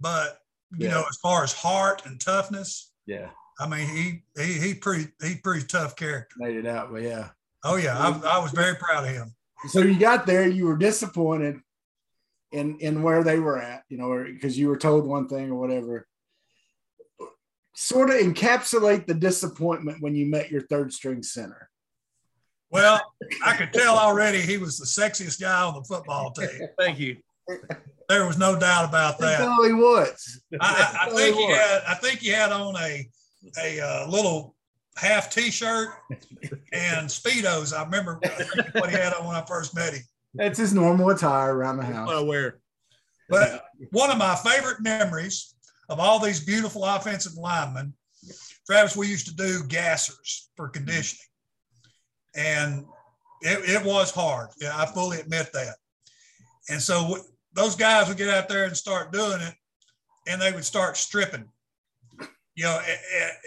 but you yeah. know, as far as heart and toughness, yeah. I mean, he he he pretty he pretty tough character. Made it out, but yeah. Oh yeah, I, I was very proud of him. So you got there, you were disappointed in in where they were at, you know, because you were told one thing or whatever. Sort of encapsulate the disappointment when you met your third string center. Well, I could tell already he was the sexiest guy on the football team. Thank you. There was no doubt about that. He was. I, I, I think he had. I think he had on a a uh, little half T-shirt and speedos. I remember what he had on when I first met him. That's his normal attire around the house. What I wear. But one of my favorite memories of all these beautiful offensive linemen, Travis, we used to do gassers for conditioning. And it, it was hard. Yeah, I fully admit that. And so w- those guys would get out there and start doing it, and they would start stripping. You know,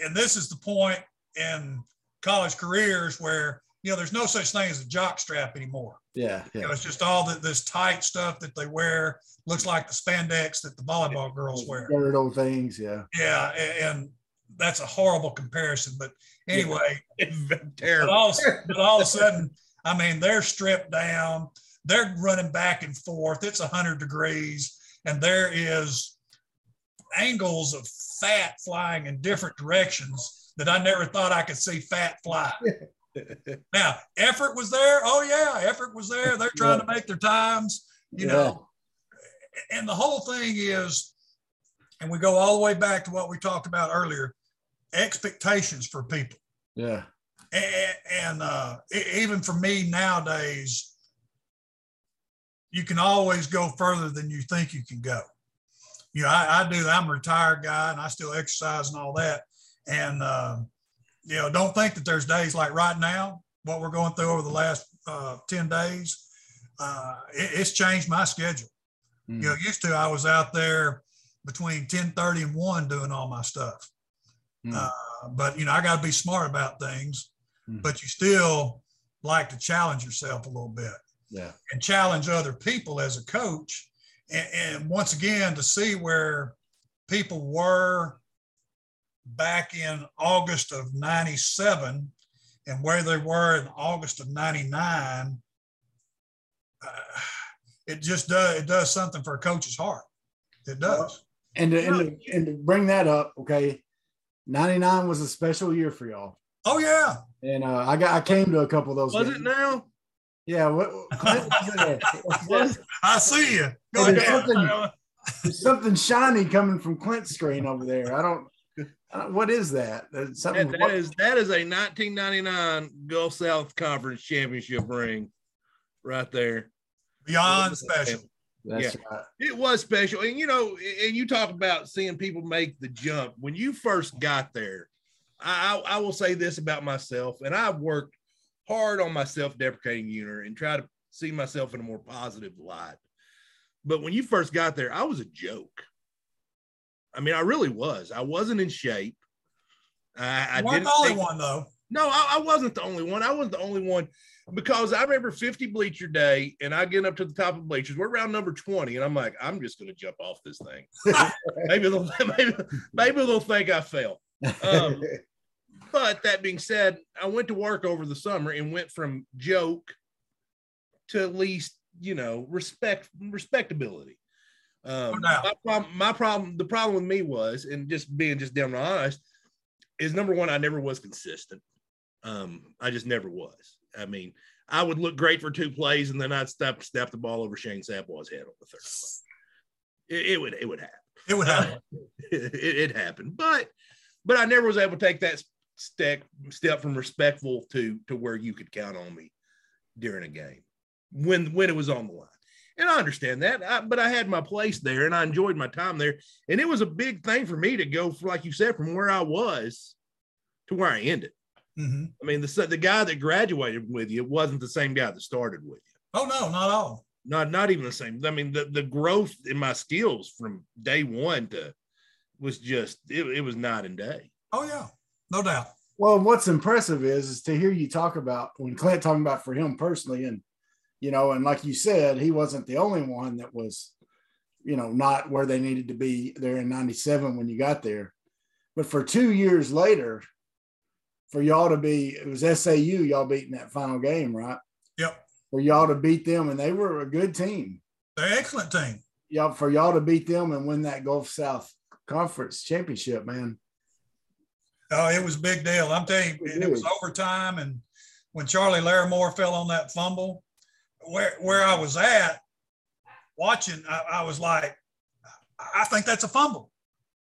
and this is the point in college careers where you know there's no such thing as a jock strap anymore. Yeah, You yeah. know, it's just all the, this tight stuff that they wear. Looks like the spandex that the volleyball girls wear. Girdle things, yeah. Yeah, a- and that's a horrible comparison. But anyway, but Terrible. all, but all of a sudden, I mean, they're stripped down. They're running back and forth. It's 100 degrees, and there is angles of fat flying in different directions that I never thought I could see fat fly. now, effort was there. Oh, yeah, effort was there. They're trying to make their times, you know. And the whole thing is, and we go all the way back to what we talked about earlier expectations for people Yeah. and, and uh, even for me nowadays, you can always go further than you think you can go. You know, I, I do. I'm a retired guy, and I still exercise and all that. And uh, you know, don't think that there's days like right now, what we're going through over the last uh, ten days. Uh, it, it's changed my schedule. Mm. You know, used to I was out there between ten thirty and one doing all my stuff. Mm. Uh, but you know, I got to be smart about things. Mm. But you still like to challenge yourself a little bit Yeah. and challenge other people as a coach. And, and once again, to see where people were back in August of 97 and where they were in August of 99, uh, it just does, it does something for a coach's heart. It does. And to, and, to, and to bring that up, okay, 99 was a special year for y'all. Oh, yeah. And uh, I got I came to a couple of those. Was games. it now? Yeah. What, Clint was there. Was- I see you. Go Hey, there's ahead. something, there's something shiny coming from Clint's screen over there. I don't. I don't- what is that? That's something. That, that is that is a 1999 Gulf South Conference championship ring, right there. Beyond special. That's right. It was special, and you know, and you talk about seeing people make the jump when you first got there. I, I, I will say this about myself, and I've worked hard on my self-deprecating humor and try to see myself in a more positive light. But when you first got there, I was a joke. I mean, I really was. I wasn't in shape. I, I didn't the only think- one, though. no, I, I wasn't the only one. I wasn't the only one because I remember 50 bleacher day and I get up to the top of bleachers. We're around number 20, and I'm like, I'm just gonna jump off this thing. maybe they'll maybe, maybe they'll think I fell. Um, but that being said, I went to work over the summer and went from joke to at least, you know, respect respectability. Um, No my, problem, my problem, the problem with me was, and just being just damn honest, is number one, I never was consistent. Um, I just never was. I mean, I would look great for two plays, and then I'd step step the ball over Shane Sapwell's head on the third play. It, it would it would happen. It would happen. it, it happened, but but I never was able to take that step step from respectful to to where you could count on me during a game when when it was on the line. And I understand that, I, but I had my place there, and I enjoyed my time there, and it was a big thing for me to go, for, like you said, from where I was to where I ended. Mhm. I mean, the the guy that graduated with you wasn't the same guy that started with you. Oh, no, not all. Not not even the same. I mean, the the growth in my skills from day one to was just it, it was night and day. Oh, yeah, no doubt. Well, what's impressive is is to hear you talk about when Clint talking about for him personally, and you know, and like you said, he wasn't the only one that was, you know, not where they needed to be there in '97 when you got there. But for two years later, for y'all to be, it was SAU y'all beating that final game, right? Yep. For y'all to beat them, and they were a good team. They're excellent team. Y'all for y'all to beat them and win that Gulf South Conference championship, man. Oh, it was a big deal. I'm telling you, It it was overtime. And when Charlie Larimore fell on that fumble, where where I was at watching, I, I was like, I think that's a fumble.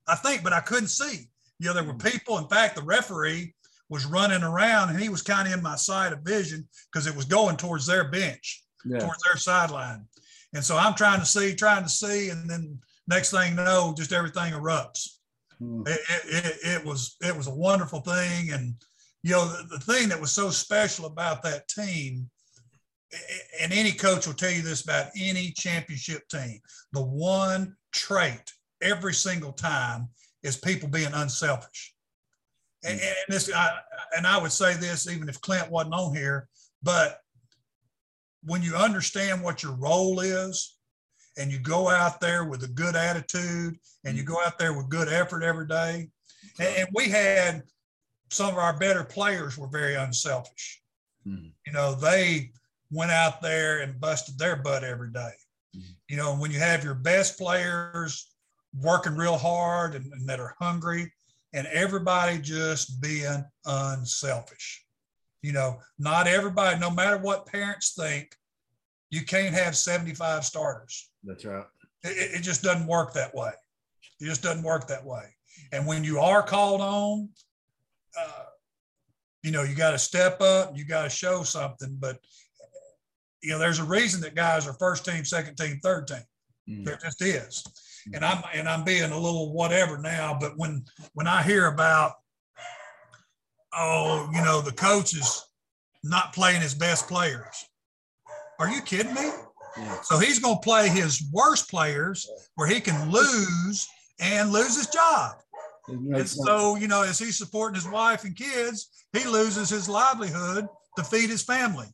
I think, but I couldn't see. You know, there were hmm. people. In fact, the referee was running around and he was kind of in my side of vision because it was going towards their bench. Yeah. towards their sideline. And so I'm trying to see, trying to see, and then next thing you know, just everything erupts. Mm. It, it, it, was it was a wonderful thing, and you know the, the thing that was so special about that team, and any coach will tell you this about any championship team, the one trait every single time is people being unselfish. And, and this, I, and I would say this even if Clint wasn't on here, but when you understand what your role is and you go out there with a good attitude and you go out there with good effort every day and, and we had some of our better players were very unselfish Mhm. you know they went out there and busted their butt every day. Mhm. you know when you have your best players working real hard and, and that are hungry and everybody just being unselfish you know, not everybody, no matter what parents think, you can't have 75 starters. That's right. It, it- just doesn't work that way. It just doesn't work that way. And when you are called on, uh, you know, you got to step up, you got to show something. But, you know, there's a reason that guys are first team, second team, third team. Mm. There just is. And I'm and I'm being a little whatever now, but when when I hear about oh, you know, the coach is not playing his best players. Are you kidding me? Yeah. So he's going to play his worst players where he can lose and lose his job. And so, you know, as he's supporting his wife and kids, he loses his livelihood to feed his family.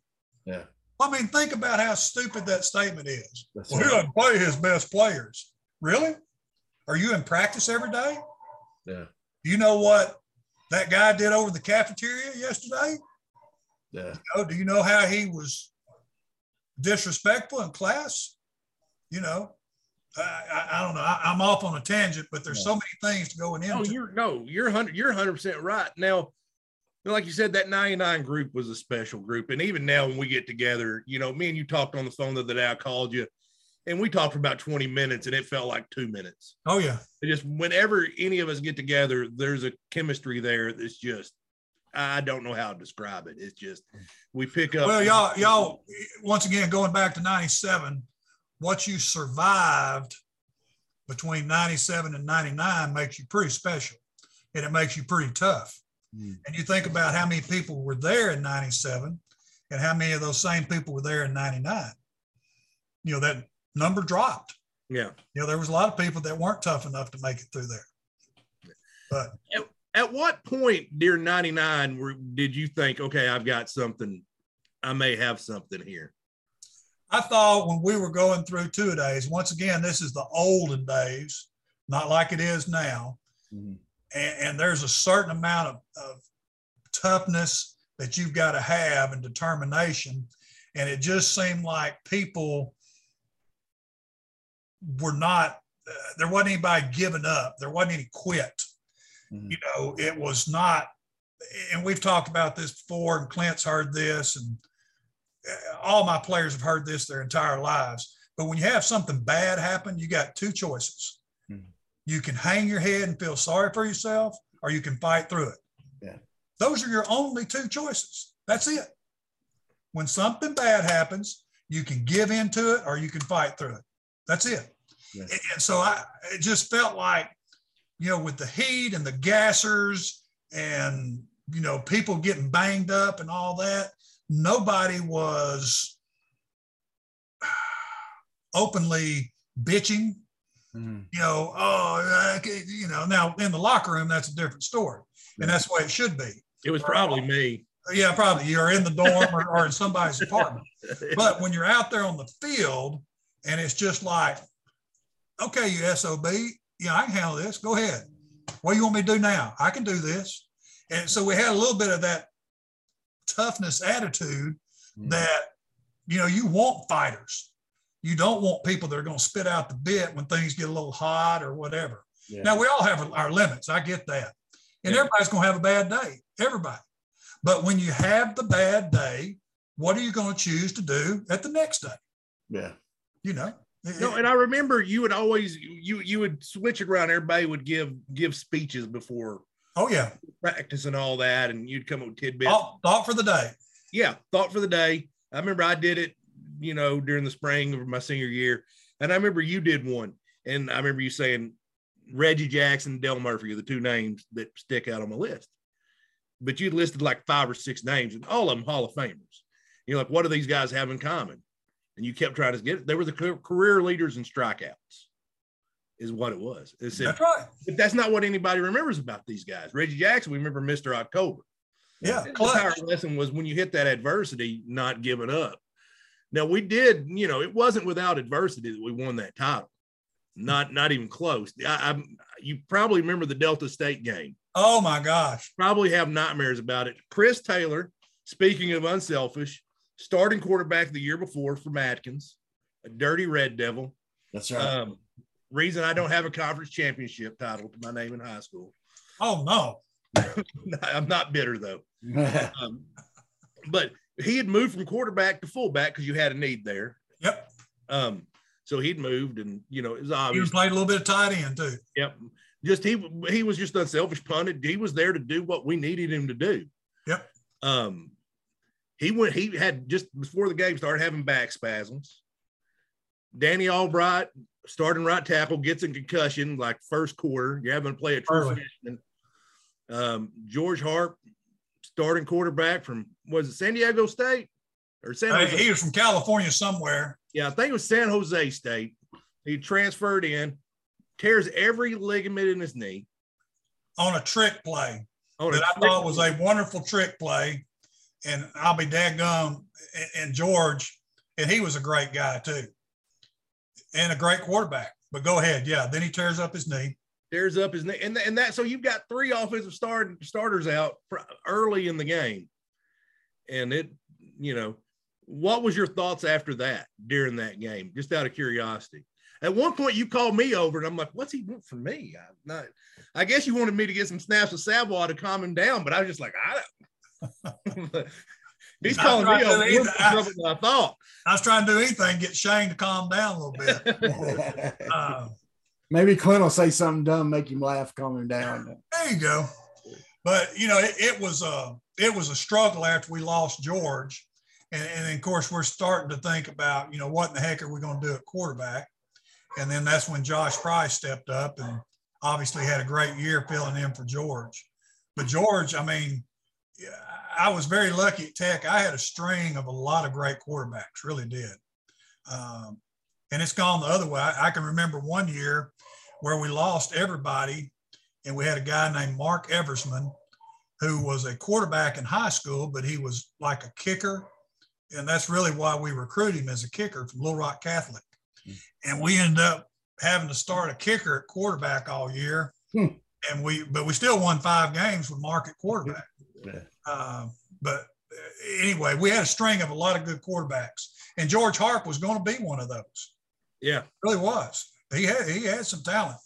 Yeah. I mean, think about how stupid that statement is. That's Well, he doesn't play his best players. Really? Are you in practice every day? Yeah. You know what that guy did over the cafeteria yesterday? Yeah. Oh, do you know how he was disrespectful in class? You know, I, I, I don't know. I, I'm off on a tangent, but there's so many things to going No, into. you're no, you're hundred, you're hundred percent right. Now, like you said, that 99 group was a special group. And even now when we get together, you know, me and you talked on the phone the other day, I called you and we talked for about 20 minutes and it felt like two minutes. oh yeah, It just whenever any of us get together, there's a chemistry there that's just I don't know how to describe it. It's just we pick up Well, y'all, y'all, once again, going back to 97, what you survived between 97 and 99 makes you pretty special and it makes you pretty tough. Mm. And you think about how many people were there in 97 and how many of those same people were there in 99. You know, that number dropped. yeah. You know, there was a lot of people that weren't tough enough to make it through there. But At what point during 99 were, did you think, okay, I've got something, I may have something here? I thought when we were going through two days, once again, this is the olden days, not like it is now. Mhm. And, and there's a certain amount of, of toughness that you've got to have and determination. And it just seemed like people were not, uh, there wasn't anybody giving up, there wasn't any quit. Mhm. You know, it was not, and we've talked about this before, and Clint's heard this, and uh, all my players have heard this their entire lives. But when you have something bad happen, you got two choices. Mhm. You can hang your head and feel sorry for yourself, or you can fight through it. Yeah. Those are your only two choices. That's it. When something bad happens, you can give in to it or you can fight through it. That's it. And so I it just felt like, you know, with the heat and the gassers and you know, people getting banged up and all that, nobody was openly bitching, Mhm. you know, oh, I you know, now in the locker room, that's a different story. And that's the way it should be. It was probably me. Yeah, probably you're in the dorm or, or in somebody's apartment. But when you're out there on the field and it's just like, okay, you SOB, yeah, I can handle this. Go ahead. What do you want me to do now? I can do this. And so we had a little bit of that toughness attitude Mhm. that, you know, you want fighters. You don't want people that are going to spit out the bit when things get a little hot or whatever. Yeah. Now we all have our limits. I get that. And Yeah. everybody's going to have a bad day. Everybody. But when you have the bad day, what are you going to choose to do at the next day? yeah. You know. No, and I remember you would always you you would switch it around. Everybody would give give speeches before oh yeah. practice and all that, and you'd come up with tidbits. Thought, thought for the day. Yeah, thought for the day. I remember I did it you know, during the spring of my senior year. And I remember you did one. And I remember you saying Reggie Jackson, Dale Murphy are the two names that stick out on my list. But you listed like five or six names, and all of them Hall of Famers. You're like, what do these guys have in common? And you kept trying to get it. They were the career leaders in strikeouts, is what it was. It said, That's right. but that's not what anybody remembers about these guys. Reggie Jackson, we remember Mr. October. Yeah, The power lesson was when you hit that adversity, not giving up. Now we did, you know, it wasn't without adversity that we won that title. Not, not even close. I, I'm, you probably remember the Delta State game. Oh my gosh. Probably have nightmares about it. Chris Taylor, speaking of unselfish, starting quarterback the year before for Matkins, a dirty Red Devil. That's right. Um, reason I don't have a conference championship title to my name in high school. Oh no. I'm not bitter though. Um, but he had moved from quarterback to fullback because you had a need there. Yep. Um, so he'd moved, and you know it was obvious. He obvious. played a little bit of tight end too. Yep. Just he he was just unselfish, punted. He was there to do what we needed him to do. Yep. Um, he went. He had just before the game started having back spasms. Danny Albright, starting right tackle, gets a concussion like first quarter. You're having to play a true freshman. Um, George Harp, starting quarterback from was it San Diego State or San Uh, Jose? he was from California somewhere. Yeah, I think it was San Jose State. He transferred in, tears every ligament in his knee. on a trick play On that I thought was a wonderful trick play. And I'll be dadgum and, and George, and he was a great guy too. And a great quarterback. But go ahead. Yeah. Then he tears up his knee. tears up his knee, and and that so you've got three offensive start starters out early in the game, and it you know what was your thoughts after that during that game? Just out of curiosity. At one point, you called me over, and I'm like, "What's he want from me?" I'm not. I guess you wanted me to get some snaps of Savoy to calm him down, but I was just like, "I don't." He's calling me trying to over. either- trouble than I thought. I was trying to do anything, get Shane to calm down a little bit. Uh, Maybe Clint will say something dumb, make him laugh, calm him down. There you go. But you know, it, it was a it was a struggle after we lost George, and, and of course we're starting to think about you know what in the heck are we going to do at quarterback, and then that's when Josh Price stepped up and obviously had a great year filling in for George. But George, I mean, yeah, I was very lucky at Tech. I had a string of a lot of great quarterbacks, really did. Um, and it's gone the other way. I, I can remember one year where we lost everybody and we had a guy named Mark Eversman who was a quarterback in high school, but he was like a kicker. And that's really why we recruited him as a kicker from Little Rock Catholic. And we ended up having to start a kicker at quarterback all year. Hmm. And we, but we still won five games with Mark at quarterback. Yeah. Uh, but uh, anyway, we had a string of a lot of good quarterbacks, and George Harp was going to be one of those Yeah, really was. He had he had some talent,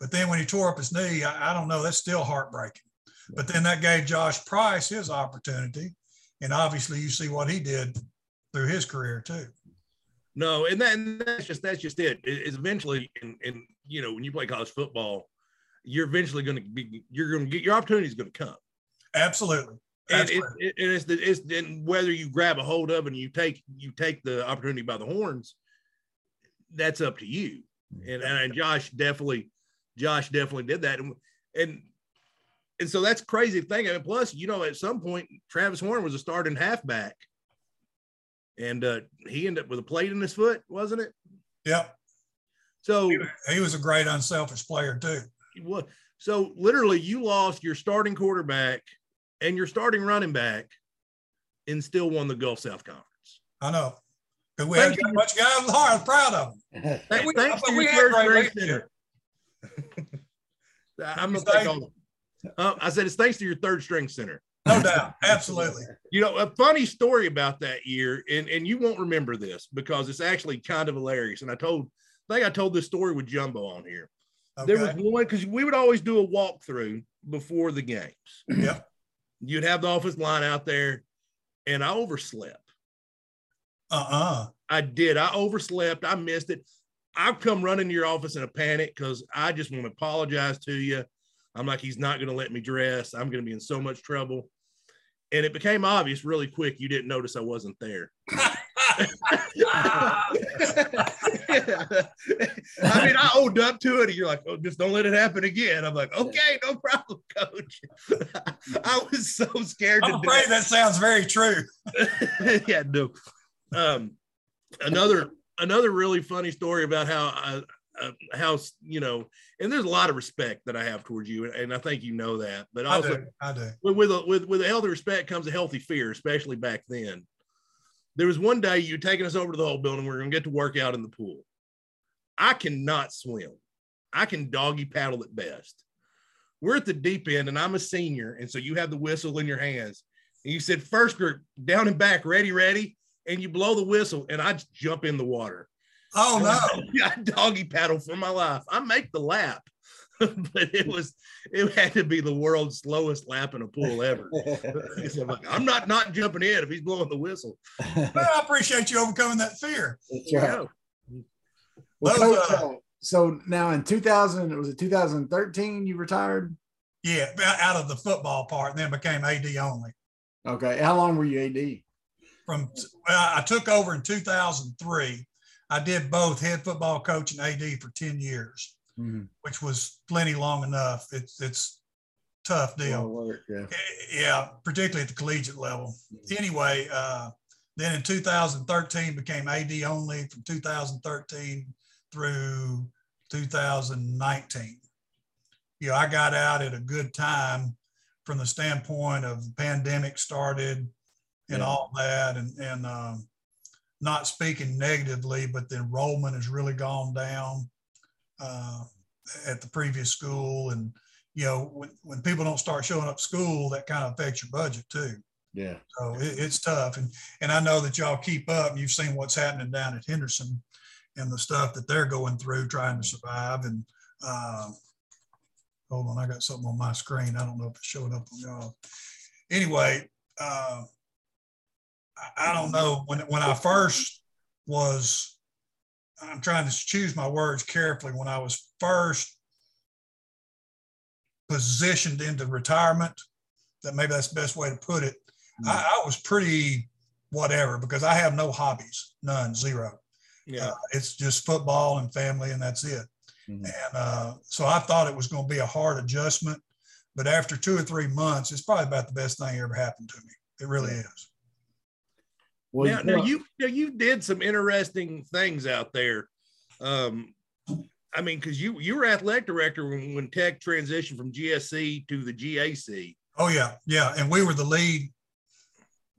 but then when he tore up his knee, I, I don't know. That's still heartbreaking. But then that gave Josh Price his opportunity, and obviously you see what he did through his career too. No, and, that, and that's just that's just it. It- It's eventually, and and you know, when you play college football, you're eventually going to be, you're going to get your opportunity is going to come, Absolutely. and it, Absolutely. it, and it's the it's and whether you grab a hold of and you take you take the opportunity by the horns, that's up to you. And and Josh definitely, Josh definitely did that, and and and so that's crazy thing. And plus, you know, at some point, Travis Horn was a starting halfback, and uh, he ended up with a plate in his foot, wasn't it? Yep. So He was a great unselfish player too. what? So literally, you lost your starting quarterback and your starting running back, and still won the Gulf South Conference. I know. Because we had Thank a bunch of guys with heart. I was proud of them. Th- we- thanks to we your had third great string center. I'm gonna Thank take all. Uh, I said it's thanks to your third string center. No doubt. Absolutely. You know, a funny story about that year, and, and you won't remember this because it's actually kind of hilarious. And I told, I think I told this story with Jumbo on here. Okay. There was one because we would always do a walkthrough before the games. Yep. You'd have the office line out there, and I overslept. Uh-uh. I did. I overslept. I missed it. I've come running to your office in a panic because I just want to apologize to you. I'm like, he's not going to let me dress. I'm going to be in so much trouble. And it became obvious really quick. You didn't notice I wasn't there. I mean, I owned up to it, and you're like, "Oh, just don't let it happen again." I'm like, "Okay, no problem, coach." I was so scared. I'm to afraid that sounds very true. yeah, no. Um, another another really funny story about how I, uh, how you know, and there's a lot of respect that I have towards you, and I think you know that. But I also, do. I do. with with a, with with a healthy respect comes a healthy fear, especially back then. There was one day you taking us over to the whole building. We are gonna get to work out in the pool. I cannot swim. I can doggy paddle at best. We're at the deep end, and I'm a senior, and so you have the whistle in your hands. And you said, first group, down and back, ready, ready. And you blow the whistle, and I just jump in the water. Oh no. I doggy paddle for my life. I make the lap, but it was it had to be the world's slowest lap in a pool ever. So I'm, like, I'm not not jumping in if he's blowing the whistle. Well, I appreciate you overcoming that fear. That's right. Yeah. Well, Those, Coach, uh, so now in 2000, it was it 2013 you retired? Yeah, out of the football part, and then became AD only. Okay. How long were you AD? From well, I took over in 2003. I did both head football coach and AD for 10 years, Mhm. which was plenty long enough. It's it's tough deal. Work, yeah. Yeah, particularly at the collegiate level. Anyway, uh, then in 2013 became AD only from 2013 through 2019. You know, I got out at a good time from the standpoint of the pandemic started and Yeah. all that, and and um, not speaking negatively, but the enrollment has really gone down uh, at the previous school, and you know, when, when people don't start showing up school, that kind of affects your budget too. Yeah. So it, it's tough. And, and I know that y'all keep up and you've seen what's happening down at Henderson and the stuff that they're going through trying to survive. And, um, hold on, I got something on my screen. I don't know if it's showing up on y'all. Anyway, uh, I, I don't know when, when I first was, I'm trying to choose my words carefully. When I was first positioned into retirement, that maybe that's the best way to put it. I, I was pretty whatever because I have no hobbies, none, zero. Yeah. Uh, it's just football and family, and that's it. Mhm. And uh, so I thought it was going to be a hard adjustment, but after two or three months, it's probably about the best thing ever happened to me. It really is. Well, now, now you now you did some interesting things out there. Um, I mean, because you you were athletic director when, when Tech transitioned from GSC to the GAC. Oh yeah, yeah, and we were the lead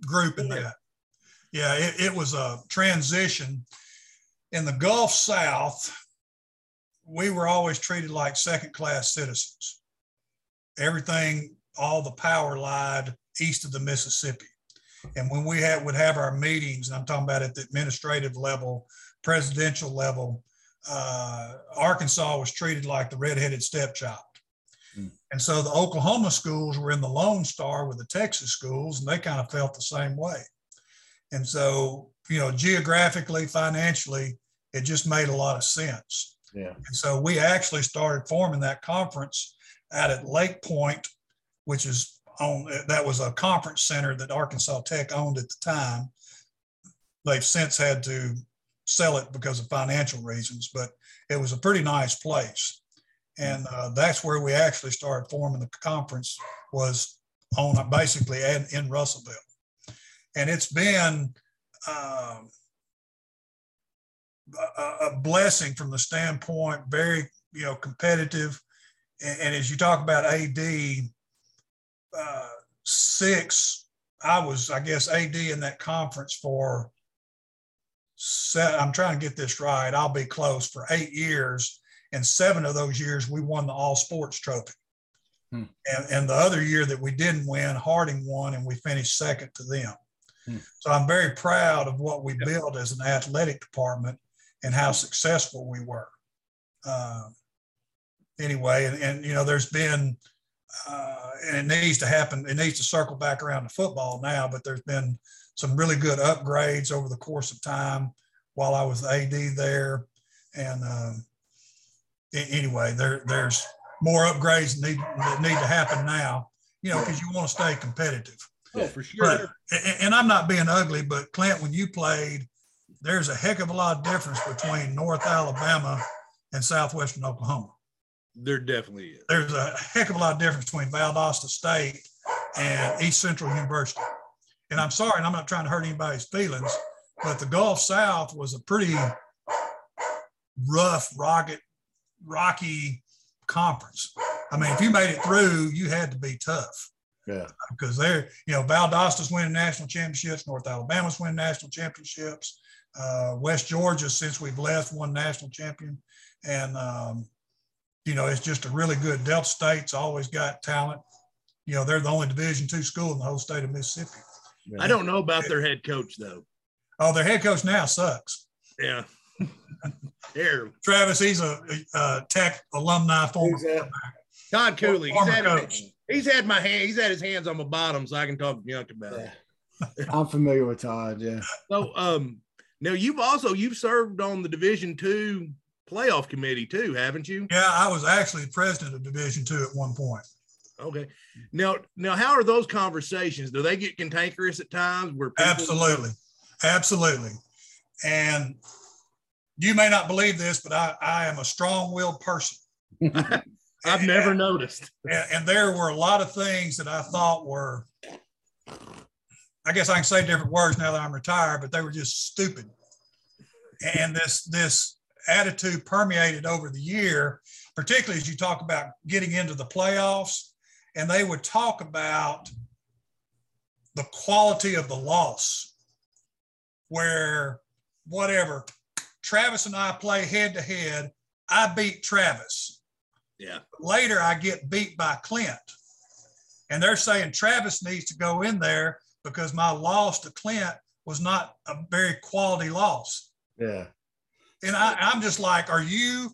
group in Yeah. that. Yeah, it, it was a transition in the Gulf South. We were always treated like second class citizens. Everything, all the power lied east of the Mississippi. And when we had would have our meetings, and I'm talking about at the administrative level, presidential level, uh, Arkansas was treated like the redheaded stepchild. And so the Oklahoma schools were in the Lone Star with the Texas schools, and they kind of felt the same way. And so, you know, geographically, financially, it just made a lot of sense. yeah. And so we actually started forming that conference out at Lake Point, which is on, that was a conference center that Arkansas Tech owned at the time. They've since had to sell it because of financial reasons, but it was a pretty nice place. And uh, that's where we actually started forming the conference was on basically in, in Russellville. And it's been um, a, a blessing from the standpoint, very, you know, competitive. And, and as you talk about AD, uh, six, I was, I guess, AD in that conference for, se- I'm trying to get this right. I'll be close for eight years. And seven of those years, we won the all sports trophy. Hmm. And, and the other year that we didn't win, Harding won, and we finished second to them. Hmm. So I'm very proud of what we built as an athletic department and how successful we were. Uh, anyway, and, and you know, there's been, uh, and it needs to happen. It needs to circle back around to football now, but there's been some really good upgrades over the course of time while I was AD there. And um, anyway, there there's more upgrades that need that need to happen now. You know, because you want to stay competitive. Oh, for sure. But, and I'm not being ugly, but Clint, when you played, there's a heck of a lot of difference between North Alabama and Southwestern Oklahoma. There definitely is. There's a heck of a lot of difference between Valdosta State and East Central University. And I'm sorry, and I'm not trying to hurt anybody's feelings, but the Gulf South was a pretty rough, rocket, rocky conference. I mean, if you made it through, you had to be tough Yeah. because they're, you know, Valdosta's winning national championships, North Alabama's winning national championships, uh, West Georgia, since we've left, won national champion. And, um, you know, it's just a really good Delta State's always got talent. You know, they're the only Division two school in the whole state of Mississippi. I don't know about their head coach though. Oh, their head coach now sucks. Yeah. There, Travis, he's a, a Tech alumni former. Who's that? Todd Cooley. He's had, coach. he's had my hand. He's had his hands on my bottom, so I can talk junk about it. I'm familiar with Todd. Yeah. So, um, now you've also you've served on the Division two playoff committee too, haven't you? Yeah, I was actually president of Division two at one point. Okay. Now, now, how are those conversations? Do they get cantankerous at times? Where people- Absolutely. Absolutely. And you may not believe this, but I, I am a strong willed person. I've never noticed. And, and there were a lot of things that I thought were, I guess I can say different words now that I'm retired, but they were just stupid. And this, this attitude permeated over the year, particularly as you talk about getting into the playoffs. And they would talk about the quality of the loss, where whatever, Travis and I play head to head. I beat Travis Yeah. later I get beat by Clint. And they're saying Travis needs to go in there because my loss to Clint was not a very quality loss. Yeah. And I, I'm just like, are you?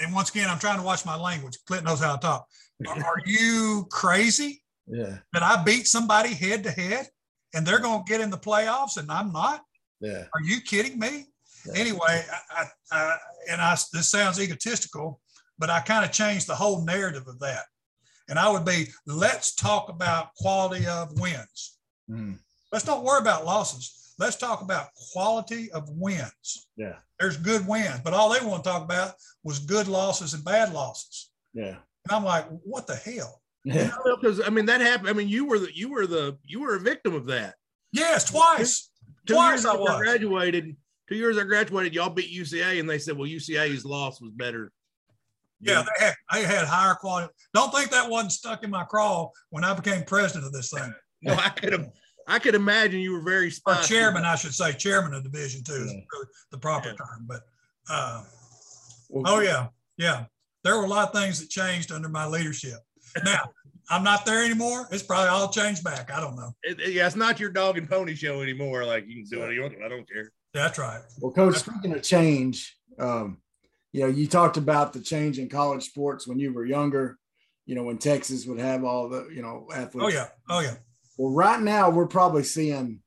And once again, I'm trying to watch my language. Clint knows how to talk. Are, are you crazy Yeah. that I beat somebody head to head and they're going to get in the playoffs and I'm not? Yeah. Are you kidding me? Yeah. Anyway, I, I, and I, this sounds egotistical, but I kind of changed the whole narrative of that. And I would be, let's talk about quality of wins. Mm. Let's don't worry about losses. Let's talk about quality of wins. Yeah. There's good wins, but all they want to talk about was good losses and bad losses. Yeah. And I'm like, what the hell? Yeah. Because I mean that happened. I mean you were the you were the you were a victim of that. Yes, twice. Two Twice years I after was. graduated. Two years I graduated, y'all beat UCA, and they said, "Well, UCA's loss was better." Yeah, they had, they had higher quality. Don't think that wasn't stuck in my craw when I became president of this thing. No, I could have. I could imagine you were very or spicy. chairman, I should say, chairman of Division Two is Yeah. really the proper Yeah. term. But uh, Well, oh yeah, yeah, there were a lot of things that changed under my leadership. Now I'm not there anymore. It's probably all changed back. I don't know. It- it- yeah, it's not your dog and pony show anymore. Like you can do what you want. I don't care. That's right. Well, coach, speaking of change, um, you know, you talked about the change in college sports when you were younger, you know, when Texas would have all the, you know, athletes. Oh yeah. Oh yeah. Well, right now we're probably seeing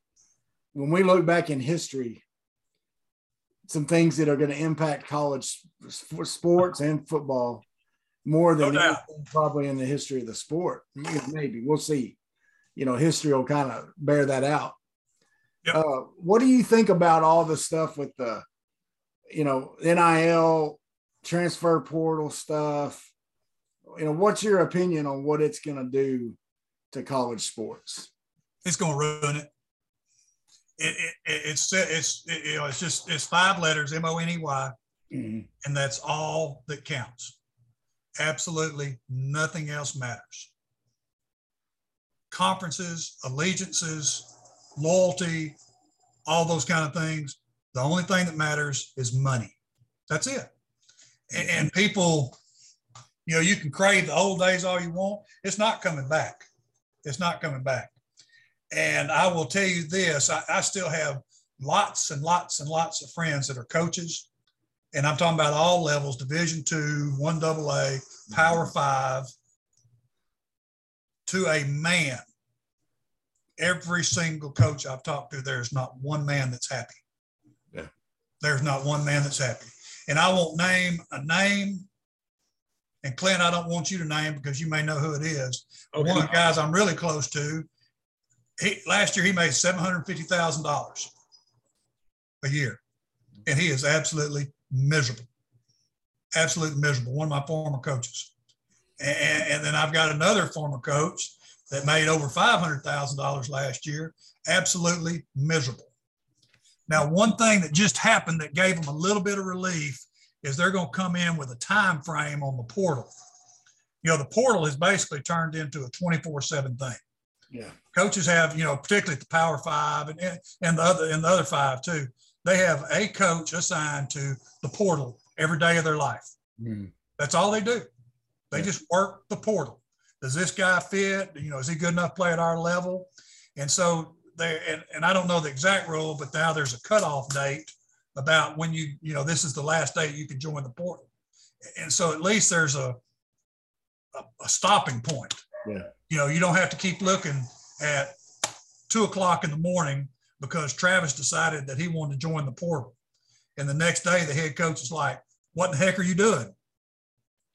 when we look back in history, some things that are going to impact college sports and football more than No probably in the history of the sport. Maybe we'll see. You know, history will kind of bear that out. Yep. Uh, what do you think about all the stuff with the, you know, NIL transfer portal stuff? You know, what's your opinion on what it's going to do to college sports? It's going to ruin it. It, it, it it's it's it, you know it's just it's five letters M O N E Y Mhm. and that's all that counts. Absolutely nothing else matters. Conferences, allegiances, loyalty, all those kind of things. The only thing that matters is money. That's it. And, and people, you know, you can crave the old days all you want. It's not coming back. It's not coming back. And I will tell you this I, I still have lots and lots and lots of friends that are coaches and I'm talking about all levels, division two, one double A, power five, to a man. Every single coach I've talked to, there's not one man that's happy. Yeah. There's not one man that's happy. And I won't name a name. And Clint, I don't want you to name because you may know who it is. But One of the guys I'm really close to, he last year he made seven hundred fifty thousand dollars. a year, and he is absolutely miserable, absolutely miserable. One of my former coaches, and, and then I've got another former coach that made over five hundred thousand dollars last year, absolutely miserable. Now, one thing that just happened that gave him a little bit of relief is they're going to come in with a time frame on the portal. You know, the portal is basically turned into a 24/7 thing. Yeah. Coaches have, you know, particularly at the Power Five and and the other and the other five too. They have a coach assigned to the portal every day of their life. Mm. That's all they do. They Yeah. just work the portal. Does this guy fit? You know, is he good enough to play at our level? And so they and, and I don't know the exact rule, but now there's a cutoff date about when you, you know, this is the last day you can join the portal. And so at least there's a a, a stopping point. Yeah. You know, you don't have to keep looking at two o'clock in the morning because Travis decided that he wanted to join the portal. And the next day the head coach is like, what the heck are you doing?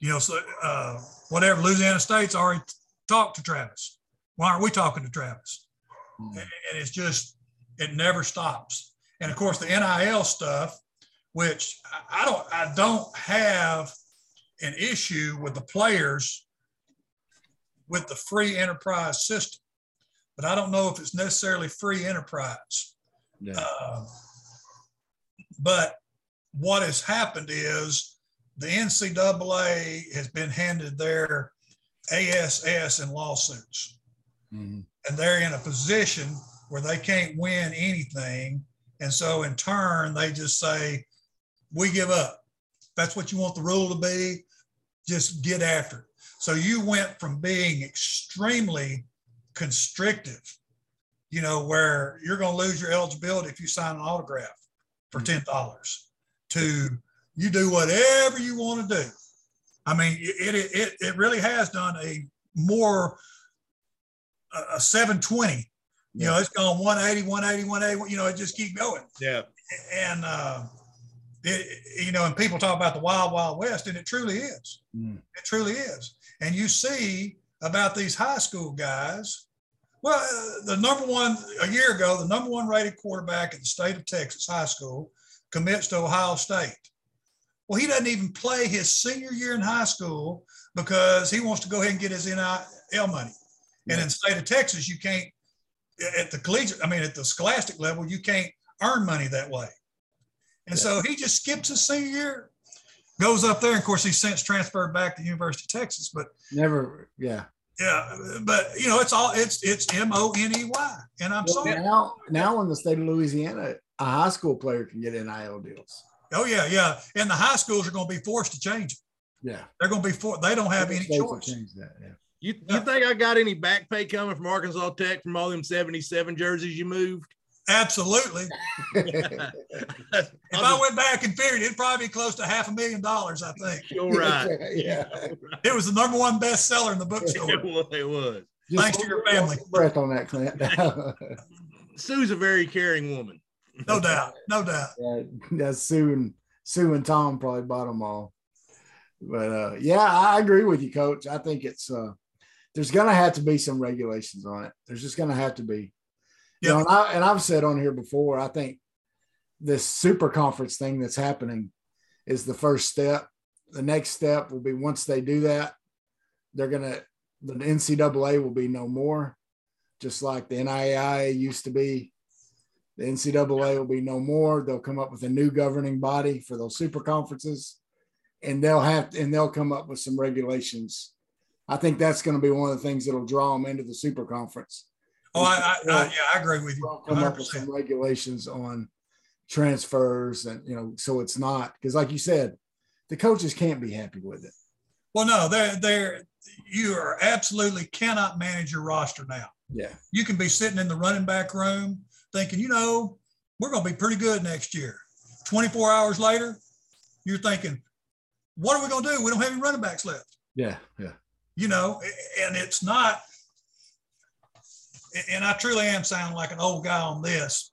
You know, so uh, whatever, Louisiana State's already talked to Travis. Why aren't we talking to Travis? Mm. And it's just, it never stops. And of course, the NIL stuff, which I- don't, I don't have an issue with the players with the free enterprise system, but I don't know if it's necessarily free enterprise. Yeah. Uh, but what has happened is the NCAA has been handed their ASS in lawsuits, Mhm. and they're in a position where they can't win anything. And so, in turn, they just say, We give up. That's what you want the rule to be. Just get after it. So, you went from being extremely constrictive, you know, where you're going to lose your eligibility if you sign an autograph for mm-hmm. $10 to you do whatever you want to do. I mean, it, it, it, it really has done a more, a 720. You know, it's gone 180, 180, 180, you know, it just keep going. Yeah. And, uh, it, you know, and people talk about the wild, wild west, and it truly is. Mm. It truly is. And you see about these high school guys. Well, uh, the number one, a year ago, the number one rated quarterback in the state of Texas high school commits to Ohio State. Well, he doesn't even play his senior year in high school because he wants to go ahead and get his NIL money. And in the state of Texas, you can't, at the collegiate, I mean, at the scholastic level, you can't earn money that way. And so he just skips his senior year, goes up there. And of course, he's since transferred back to University of Texas. But Never. Yeah. yeah, but you know, it's all it's it's M O N E Y. And I'm Well, sorry. now, now in the state of Louisiana, a high school player can get NIL deals. Oh yeah, yeah. And the high schools are going to be forced to change it. Yeah. They're going to be for they don't have any choice. change that. Yeah. You, you think I got any back pay coming from Arkansas Tech from all them 77 jerseys you moved? Absolutely. If I went back and figured, it'd probably be close to half a million dollars. I think You're right. yeah. it was the number one bestseller in the it bookstore. was. It was. Thanks to your family. Breath on that, Clint. Sue's a very caring woman. No doubt. No doubt. yeah, that's Sue and Sue and Tom probably bought them all. But uh, yeah, I agree with you, Coach. I think it's uh, there's going to have to be some regulations on it. There's just going to have to be. You know, and, I, and I've said on here before, I think this super conference thing that's happening is the first step. The next step will be once they do that, they're going to, the NCAA will be no more, just like the NAIA used to be. The NCAA will be no more. They'll come up with a new governing body for those super conferences, and they'll have and they'll come up with some regulations. I think that's going to be one of the things that'll draw them into the super conference. Oh, I, I, I yeah, I agree with you. Come up with some regulations on transfers, and you know, so it's not because, like you said, the coaches can't be happy with it. Well, no, they're they're you are absolutely cannot manage your roster now. Yeah, You can be sitting in the running back room thinking, you know, we're going to be pretty good next year. 24 hours later, you're thinking, what are we going to do? We don't have any running backs left. yeah, yeah. You know, and it's not, and I truly am sounding like an old guy on this.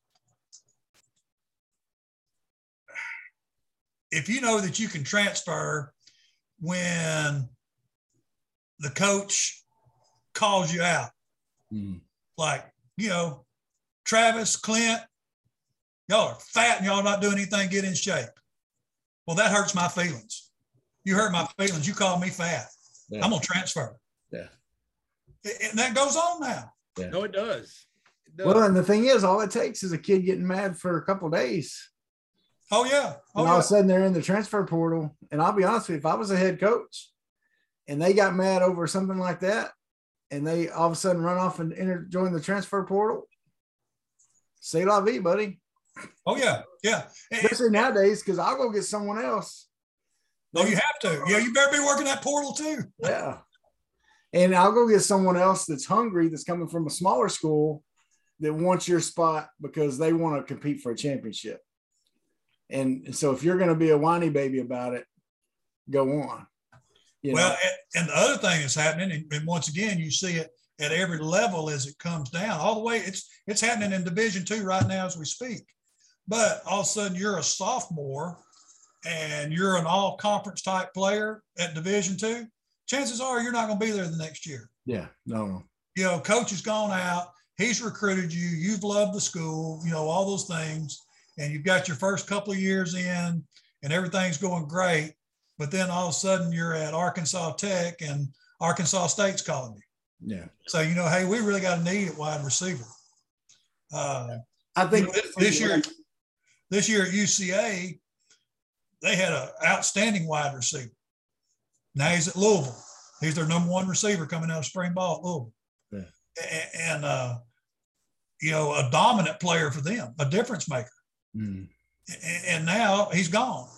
If you know that you can transfer when the coach calls you out, Mm. like, you know, Travis, Clint, Y'all are fat and y'all not doing anything get in shape. Well, that hurts my feelings. You hurt my feelings. You call me fat. Yeah. I'm gonna transfer. Yeah. And that goes on now. Yeah. No, it does. It does. Well, and the thing is, all it takes is a kid getting mad for a couple days. Oh yeah. Oh and all yeah. of a sudden they're in the transfer portal. And I'll be honest with you, if I was a head coach and they got mad over something like that, and they all of a sudden run off and enter join the transfer portal, say la vie, buddy. Oh yeah. Yeah. And- Especially nowadays, because I'll go get someone else. Oh, you have to. Yeah, you better be working that portal too. Yeah. And I'll go get someone else that's hungry, that's coming from a smaller school that wants your spot because they want to compete for a championship. And so if you're going to be a whiny baby about it, go on. You Well, know? and the other thing that's happening, and- and once again, you see it at every level as it comes down, all the way. It's it's happening in Division Two right now as we speak. But all of a sudden, you're a sophomore, and you're an all conference type player at Division Two. Chances are you're not going to be there the next year. yeah, no. You know, coach has gone out. He's recruited you. You've loved the school. You know all those things, and you've got your first couple of years in, and everything's going great. But then all of a sudden, you're at Arkansas Tech, and Arkansas State's calling you. Yeah. So you know, hey, we really got a need at wide receiver. Uh, I think this, this year, this year at UCA, they had an outstanding wide receiver. Now he's at Louisville. He's their number one receiver coming out of spring ball at Louisville. Yeah. A- And, uh, you know, a dominant player for them, a difference maker. Mm, A- And now he's gone.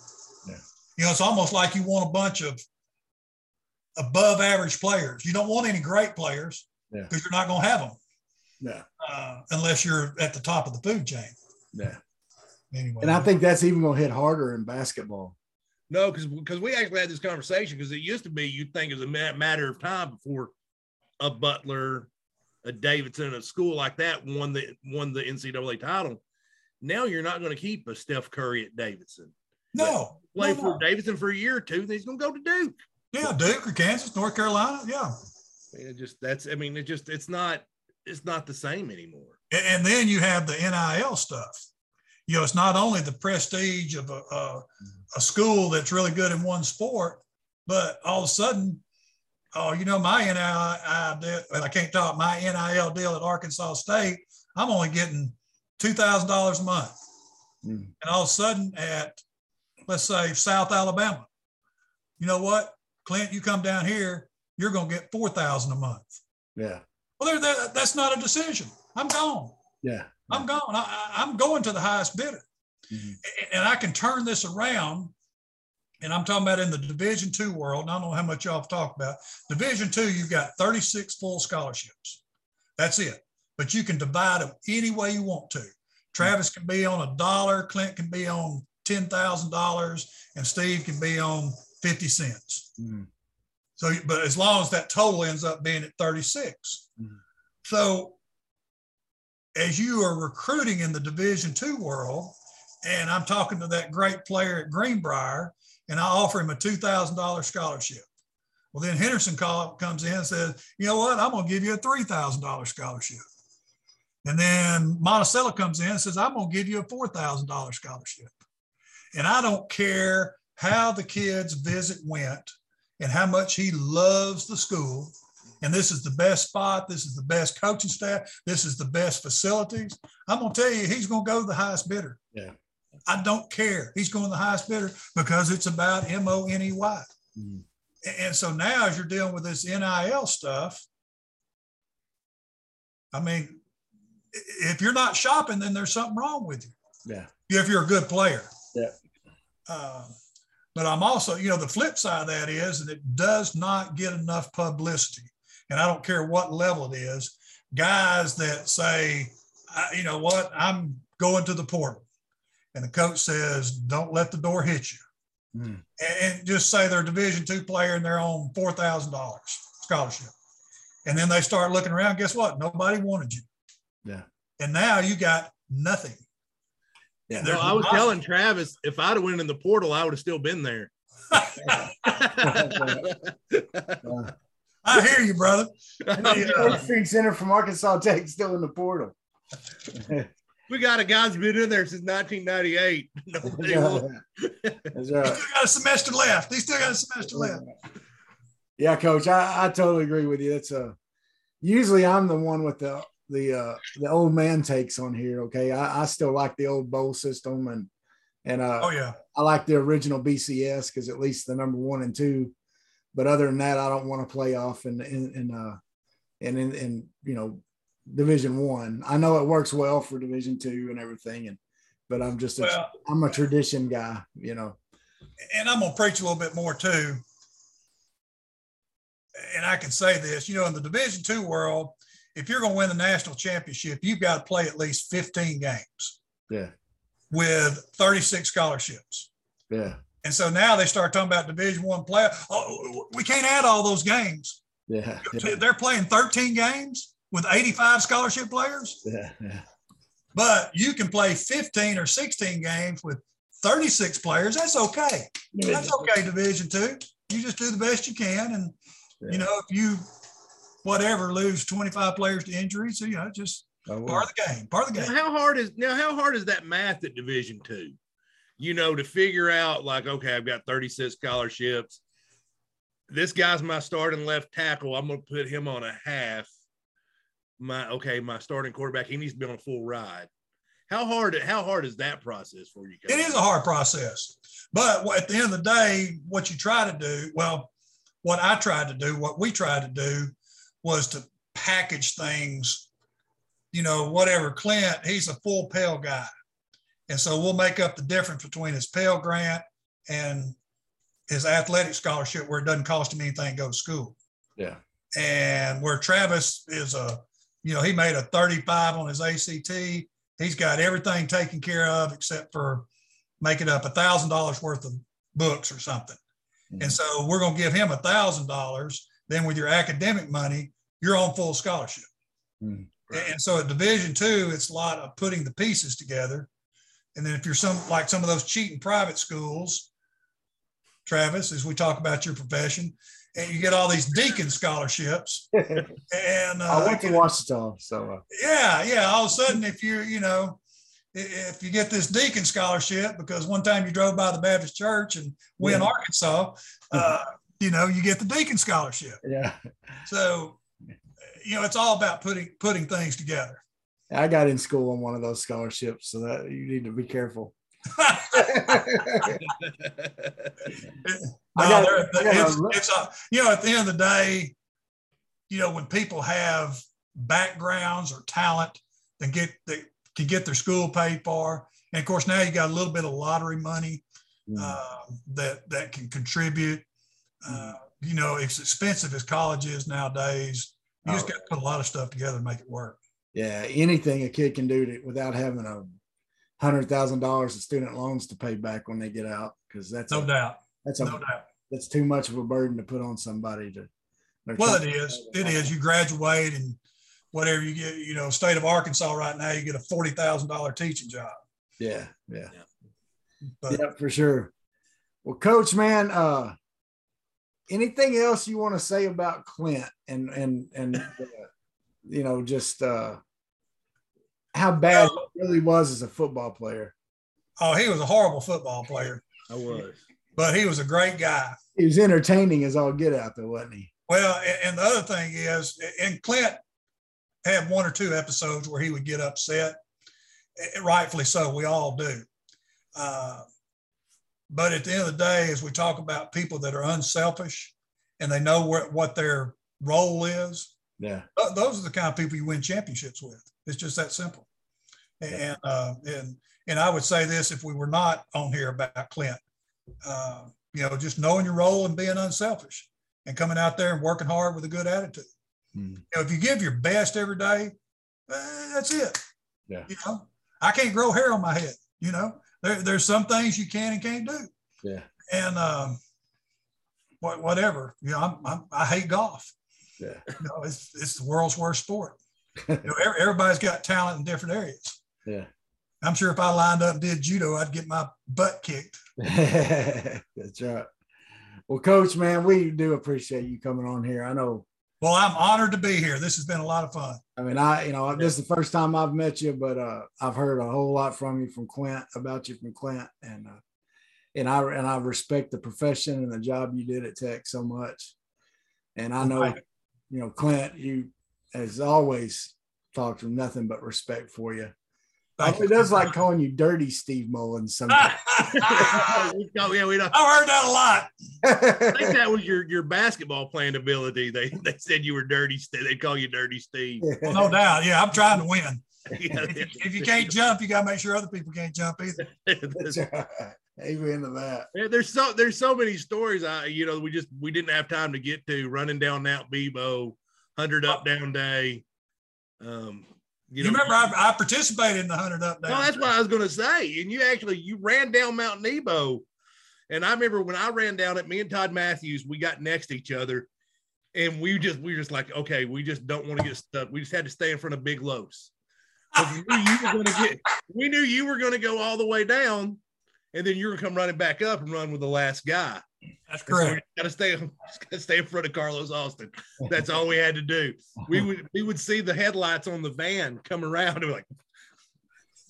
Yeah. You know, it's almost like you want a bunch of above average players. You don't want any great players Yeah. because you're not going to have them yeah, uh, unless you're at the top of the food chain. yeah. Anyway, And I think that's even going to hit harder in basketball. No, because because we actually had this conversation because it used to be you'd think it was a matter of time before a Butler, a Davidson, a school like that won the won the NCAA title. Now you're not going to keep a Steph Curry at Davidson. no, Play no, for no. Davidson for a year or two, then he's going to go to Duke. yeah, Duke or Kansas, North Carolina, yeah. It just that's I mean it just it's not it's not the same anymore. And, and then you have the NIL stuff. You know, it's not only the prestige of a, a, a school that's really good in one sport, but all of a sudden, oh, you know, my NIL deal, and I can't talk my NIL deal at Arkansas State, I'm only getting $2,000 a month. Mm. And all of a sudden at, let's say, South Alabama, you know what, Clint, you come down here, you're going to get 4000 a month. Yeah, Well, there, that's not a decision. I'm gone. yeah, I'm gone. I, I'm going to the highest bidder, Mhm. And I can turn this around. And I'm talking about in the Division two world. And I don't know how much y'all have talked about. Division two, you've got 36 full scholarships. That's it. But you can divide them any way you want to. Travis can be on a dollar, Clint can be on ten thousand dollars, and Steve can be on 50 cents. Mhm. So, but as long as that total ends up being at 36. Mhm. So as you are recruiting in the division two world, and I'm talking to that great player at Greenbrier, and I offer him a $2,000 scholarship. Well, then Henderson call, comes in and says, you know what, I'm going to give you a $3,000 scholarship. And then Monticello comes in and says, I'm going to give you a $4,000 scholarship. And I don't care how the kid's visit went and how much he loves the school. And this is the best spot. This is the best coaching staff. This is the best facilities. I'm going to tell you, he's going to go to the highest bidder. Yeah. I don't care. He's going to the highest bidder because it's about M O N E Y. Mhm. And so now, as you're dealing with this NIL stuff, I mean, if you're not shopping, then there's something wrong with you yeah, if you're a good player. Yeah. Uh, but I'm also, you know, the flip side of that is that it does not get enough publicity. And I don't care what level it is. Guys that say, I, you know what, I'm going to the portal. And the coach says, don't let the door hit you. Mhm. And, and just say they're a division two player and they're on $4,000 scholarship. And then they start looking around. Guess what? Nobody wanted you. Yeah. And now you got nothing. Yeah. No, I was nothing. telling Travis if I'd have went in the portal, I would have still been there. Uh, I hear you, brother. Coach Street Center from Arkansas Tech still in the portal. We got a guy's been in there since 1998. Nobody will- He's right. still got a semester left. He's still got a semester left. Yeah, coach, I, I totally agree with you. It's a usually I'm the one with the the uh the old man takes on here. Okay. I, I still like the old bowl system and and uh Oh yeah. I like the original BCS because at least the number one and two. But other than that, I don't want to play off in in, in uh and in, in you know division one. I know it works well for division two and everything, and but I'm just a, Well, I'm a tradition guy, you know. and I'm gonna preach a little bit more too. And I can say this, you know, in the Division two world, if you're gonna win the national championship, you've got to play at least 15 games Yeah, with 36 scholarships. yeah, And so now they start talking about Division one play. Oh, we can't add all those games. yeah, yeah, They're playing 13 games with 85 scholarship players, yeah, yeah. but you can play 15 or 16 games with 36 players. That's okay. That's okay, Division Two. You just do the best you can, and you know if you whatever lose 25 players to injury, so you know just part of the game. Part of the Now, game. how hard is now how hard is that math at division two you know to figure out like okay i've got 36 scholarships. This guy's my starting left tackle. I'm going to put him on a half. My okay my starting quarterback he needs to be on a full ride. How hard how hard is that process for you It is a hard process, but at the end of the day, what you try to do, well, what I tried to do, what we tried to do, was to package things. You know, whatever. Clint, he's a full Pell guy, and so we'll make up the difference between his Pell grant and his athletic scholarship, where it doesn't cost him anything to go to school. Yeah, and where Travis is a, you know, he made a 35 on his ACT. He's got everything taken care of except for making up a thousand dollars worth of books or something. And so we're going to give him a thousand dollars. Then with your academic money, you're on full scholarship. Hmm. And so at Division two, it's a lot of putting the pieces together. And then if you're some like some of those cheating private schools, Travis, as we talk about your profession, and you get all these deacon scholarships, and I uh, went to Washington, so uh, yeah, yeah. All of a sudden, if you're, you know, if you get this deacon scholarship because one time you drove by the Baptist church and win Yeah. Arkansas, uh, you know, you get the deacon scholarship. yeah, So, you know, it's all about putting putting things together. I got in school on one of those scholarships, so that you need to be careful. No, got- it's, it's a, you know, at the end of the day, you know, when people have backgrounds or talent that get that can get their school paid for, and of course now you got a little bit of lottery money Mm. uh, that that can contribute. Uh, you know, it's expensive as college is nowadays. You just Oh. got to put a lot of stuff together to make it work. Yeah, anything a kid can do to, without having a hundred thousand dollars of student loans to pay back when they get out, because that's No a, doubt, that's a no doubt. that's too much of a burden to put on somebody to. they're Well, it trying- is. It is. You graduate and whatever you get, you know, state of Arkansas right now, you get a forty thousand dollar teaching job. Yeah, yeah, But yeah, for sure. Well, coach, man, uh, anything else you want to say about Clint and and and uh, you know just uh, how bad he really was as a football player? oh, he was a horrible football player, i was but he was a great guy. He was entertaining as all get out, there, wasn't he? Well, and the other thing is, and Clint had one or two episodes where he would get upset, eh, rightfully so. We all do. Uh, but at the end of the day, as we talk about people that are unselfish and they know where, what their role is, Yeah, th- those are the kind of people you win championships with. It's just that simple. And uh, and and I would say this if we were not on here about Clint, uh, you know, just knowing your role and being unselfish and coming out there and working hard with a good attitude. Hmm. You know, if you give your best every day, eh, that's it. Yeah. You know, I can't grow hair on my head. You know, there, there's some things you can and can't do. yeah, And um, what, whatever, you know, I'm, I'm, I hate golf. Yeah. You know, it's, it's the world's worst sport. You know, everybody's got talent in different areas. Yeah. I'm sure if I lined up and did judo, I'd get my butt kicked. That's right. Well, coach, man, we do appreciate you coming on here. I know Well, I'm honored to be here. This has been a lot of fun. I mean, I, you know, this is the first time I've met you, but uh, I've heard a whole lot from you from Clint about you from Clint, and uh, and I and I respect the profession and the job you did at Tech so much. And I know, you know, Clint, you as always talked with nothing but respect for you. Thank It does like calling you Dirty Steve Mullins sometimes. Oh, yeah, we don't. I've heard that a lot. I think that was your your basketball playing ability. They they said you were dirty. Steve. They call you Dirty Steve. Well, no doubt. Yeah, I'm trying to win. Yeah, If you, if you can't jump, you got to make sure other people can't jump either. That's right. Amen to that. Yeah, there's so there's so many stories. I you know we just we didn't have time to get to running down Mount Nebo, hundred up down day. Um, You, remember I, I participated in the 100 up Down No, down. that's what I was gonna say. And you actually you ran down Mount Nebo, and I remember when I ran down it. Me and Todd Matthews, we got next to each other, and we just we were just like, okay, we just don't want to get stuck. We just had to stay in front of Big Los. 'Cause We knew you were gonna get. We knew you were gonna go all the way down, and then you're gonna come running back up and run with the last guy. That's And so correct. Got to stay, gotta stay in front of Carlos Austin. That's all we had to do. We would we would see the headlights on the van come around and we're like,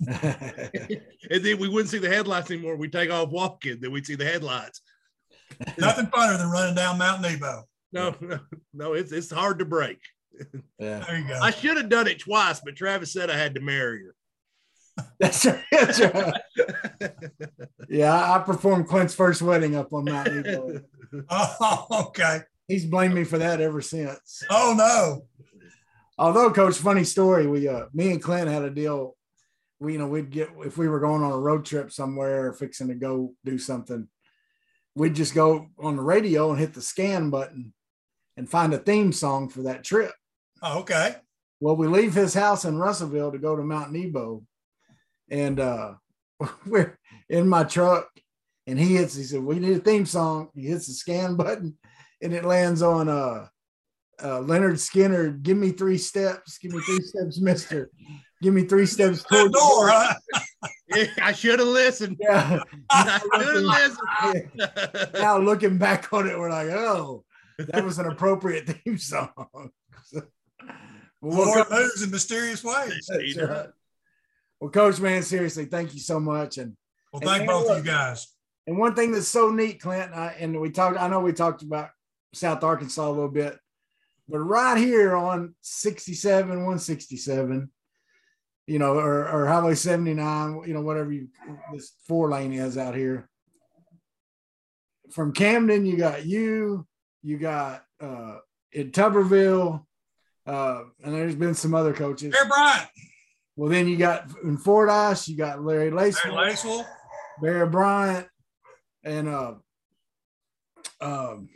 and then we wouldn't see the headlights anymore. We'd take off walking, then we'd see the headlights. Nothing funner than running down Mount Nebo. No, no, no, it's it's hard to break. yeah, There you go. I should have done it twice, but Travis said I had to marry that's right. That's right. Yeah, I I performed Clint's first wedding up on Mount Nebo. Oh, okay. He's blamed me for that ever since. Oh, no. Although, Coach, funny story. We, uh, me and Clint had a deal. We, you know, we'd get if we were going on a road trip somewhere, or fixing to go do something, we'd just go on the radio and hit the scan button, and find a theme song for that trip. Oh, okay. Well, we leave his house in Russellville to go to Mount Nebo, and uh, we're in my truck, and he hits. He said, "We need a theme song." He hits the scan button, and it lands on uh, uh, Lynyrd Skynyrd. Give me three steps. Give me three steps, Mister. Give me three steps toward the door, huh? Yeah, I should have listened. Yeah. I should have listened. now looking back on it, we're like, oh, that was an appropriate theme song. Well, Lord moves in mysterious ways. right. Well, Coach, man, seriously, thank you so much. And Well, thank man, both of you guys. And one thing that's so neat, Clint, and, I, and we talked, I know we talked about South Arkansas a little bit, but right here on 67, 167, you know, or, or Highway 79, you know, whatever you, this four lane is out here. From Camden, you got you, you got uh, in Tuberville, uh, and there's been some other coaches. Bear Bryant, Well, then you got in Fordyce, you got Larry Lace. Larry Lacewell. Bear Bryant, and uh, um,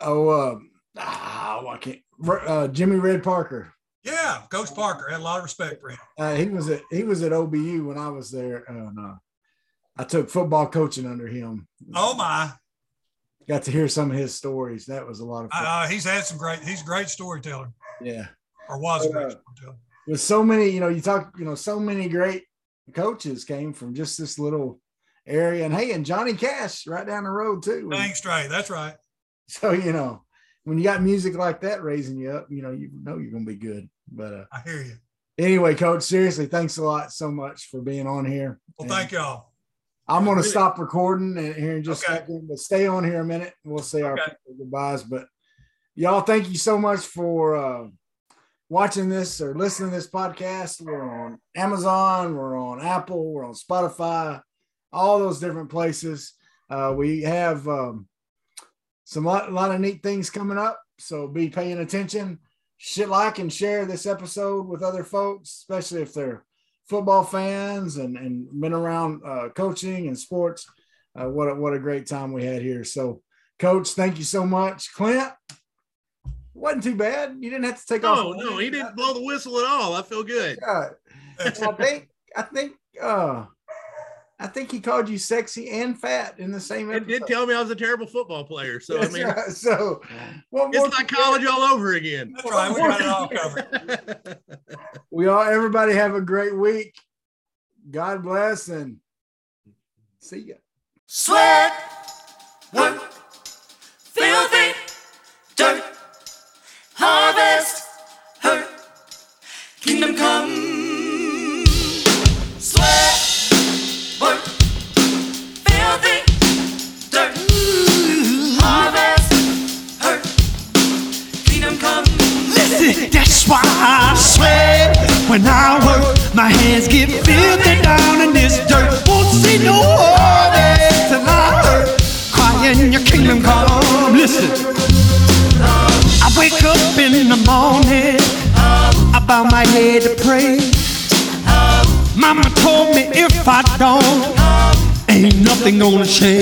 oh, uh, ah, I can't. Uh, Jimmy Red Parker. Yeah, Coach Parker. Had a lot of respect for him. Uh, he was at he was at OBU when I was there, and uh, I took football coaching under him. Oh, my. Got to hear some of his stories. That was a lot of fun. Uh, he's had some great, he's a great storyteller yeah, or was a great Uh, storyteller. With so many, you know, you talk, you know, so many great coaches came from just this little area, and hey, and Johnny Cash right down the road too. Dang straight. That's right. So you know, when you got music like that raising you up, you know you know you're gonna be good. But uh, I hear you. anyway, Coach, seriously, thanks a lot so much for being on here. Well, And thank y'all. I'm gonna Really- stop recording here in just Okay. a second, but stay on here a minute. We'll say our goodbyes. But y'all, thank you so much for uh, watching this or listening to this podcast. We're on Amazon, we're on Apple, we're on Spotify, all those different places. Uh, we have um, some lot, lot of neat things coming up, so be paying attention. Shit, like and share this episode with other folks, especially if they're football fans and and been around uh, coaching and sports. Uh, what a, what a great time we had here. So, Coach, thank you so much, Clint. Wasn't too bad. You didn't have to take No, off. no, no, he didn't blow the whistle at all. I feel good. God. I think I think uh I think he called you sexy and fat in the same It did episode. tell me I was a terrible football player. So I mean, right. so what more it's like college all over again. That's right. We got it all covered. we all everybody have a great week. God bless and see ya. Sweat, work, harvest, hurt, kingdom come. Sweat, work, filthy, dirt, harvest, hurt, kingdom come. Listen, that's why I sweat when I work. My hands get filthy down in this dirt. Won't see no harvest till I hurt. Crying, your kingdom come. Listen. Wake up in the morning, I bow my head to pray. Mama told me if I don't, ain't nothing gonna change.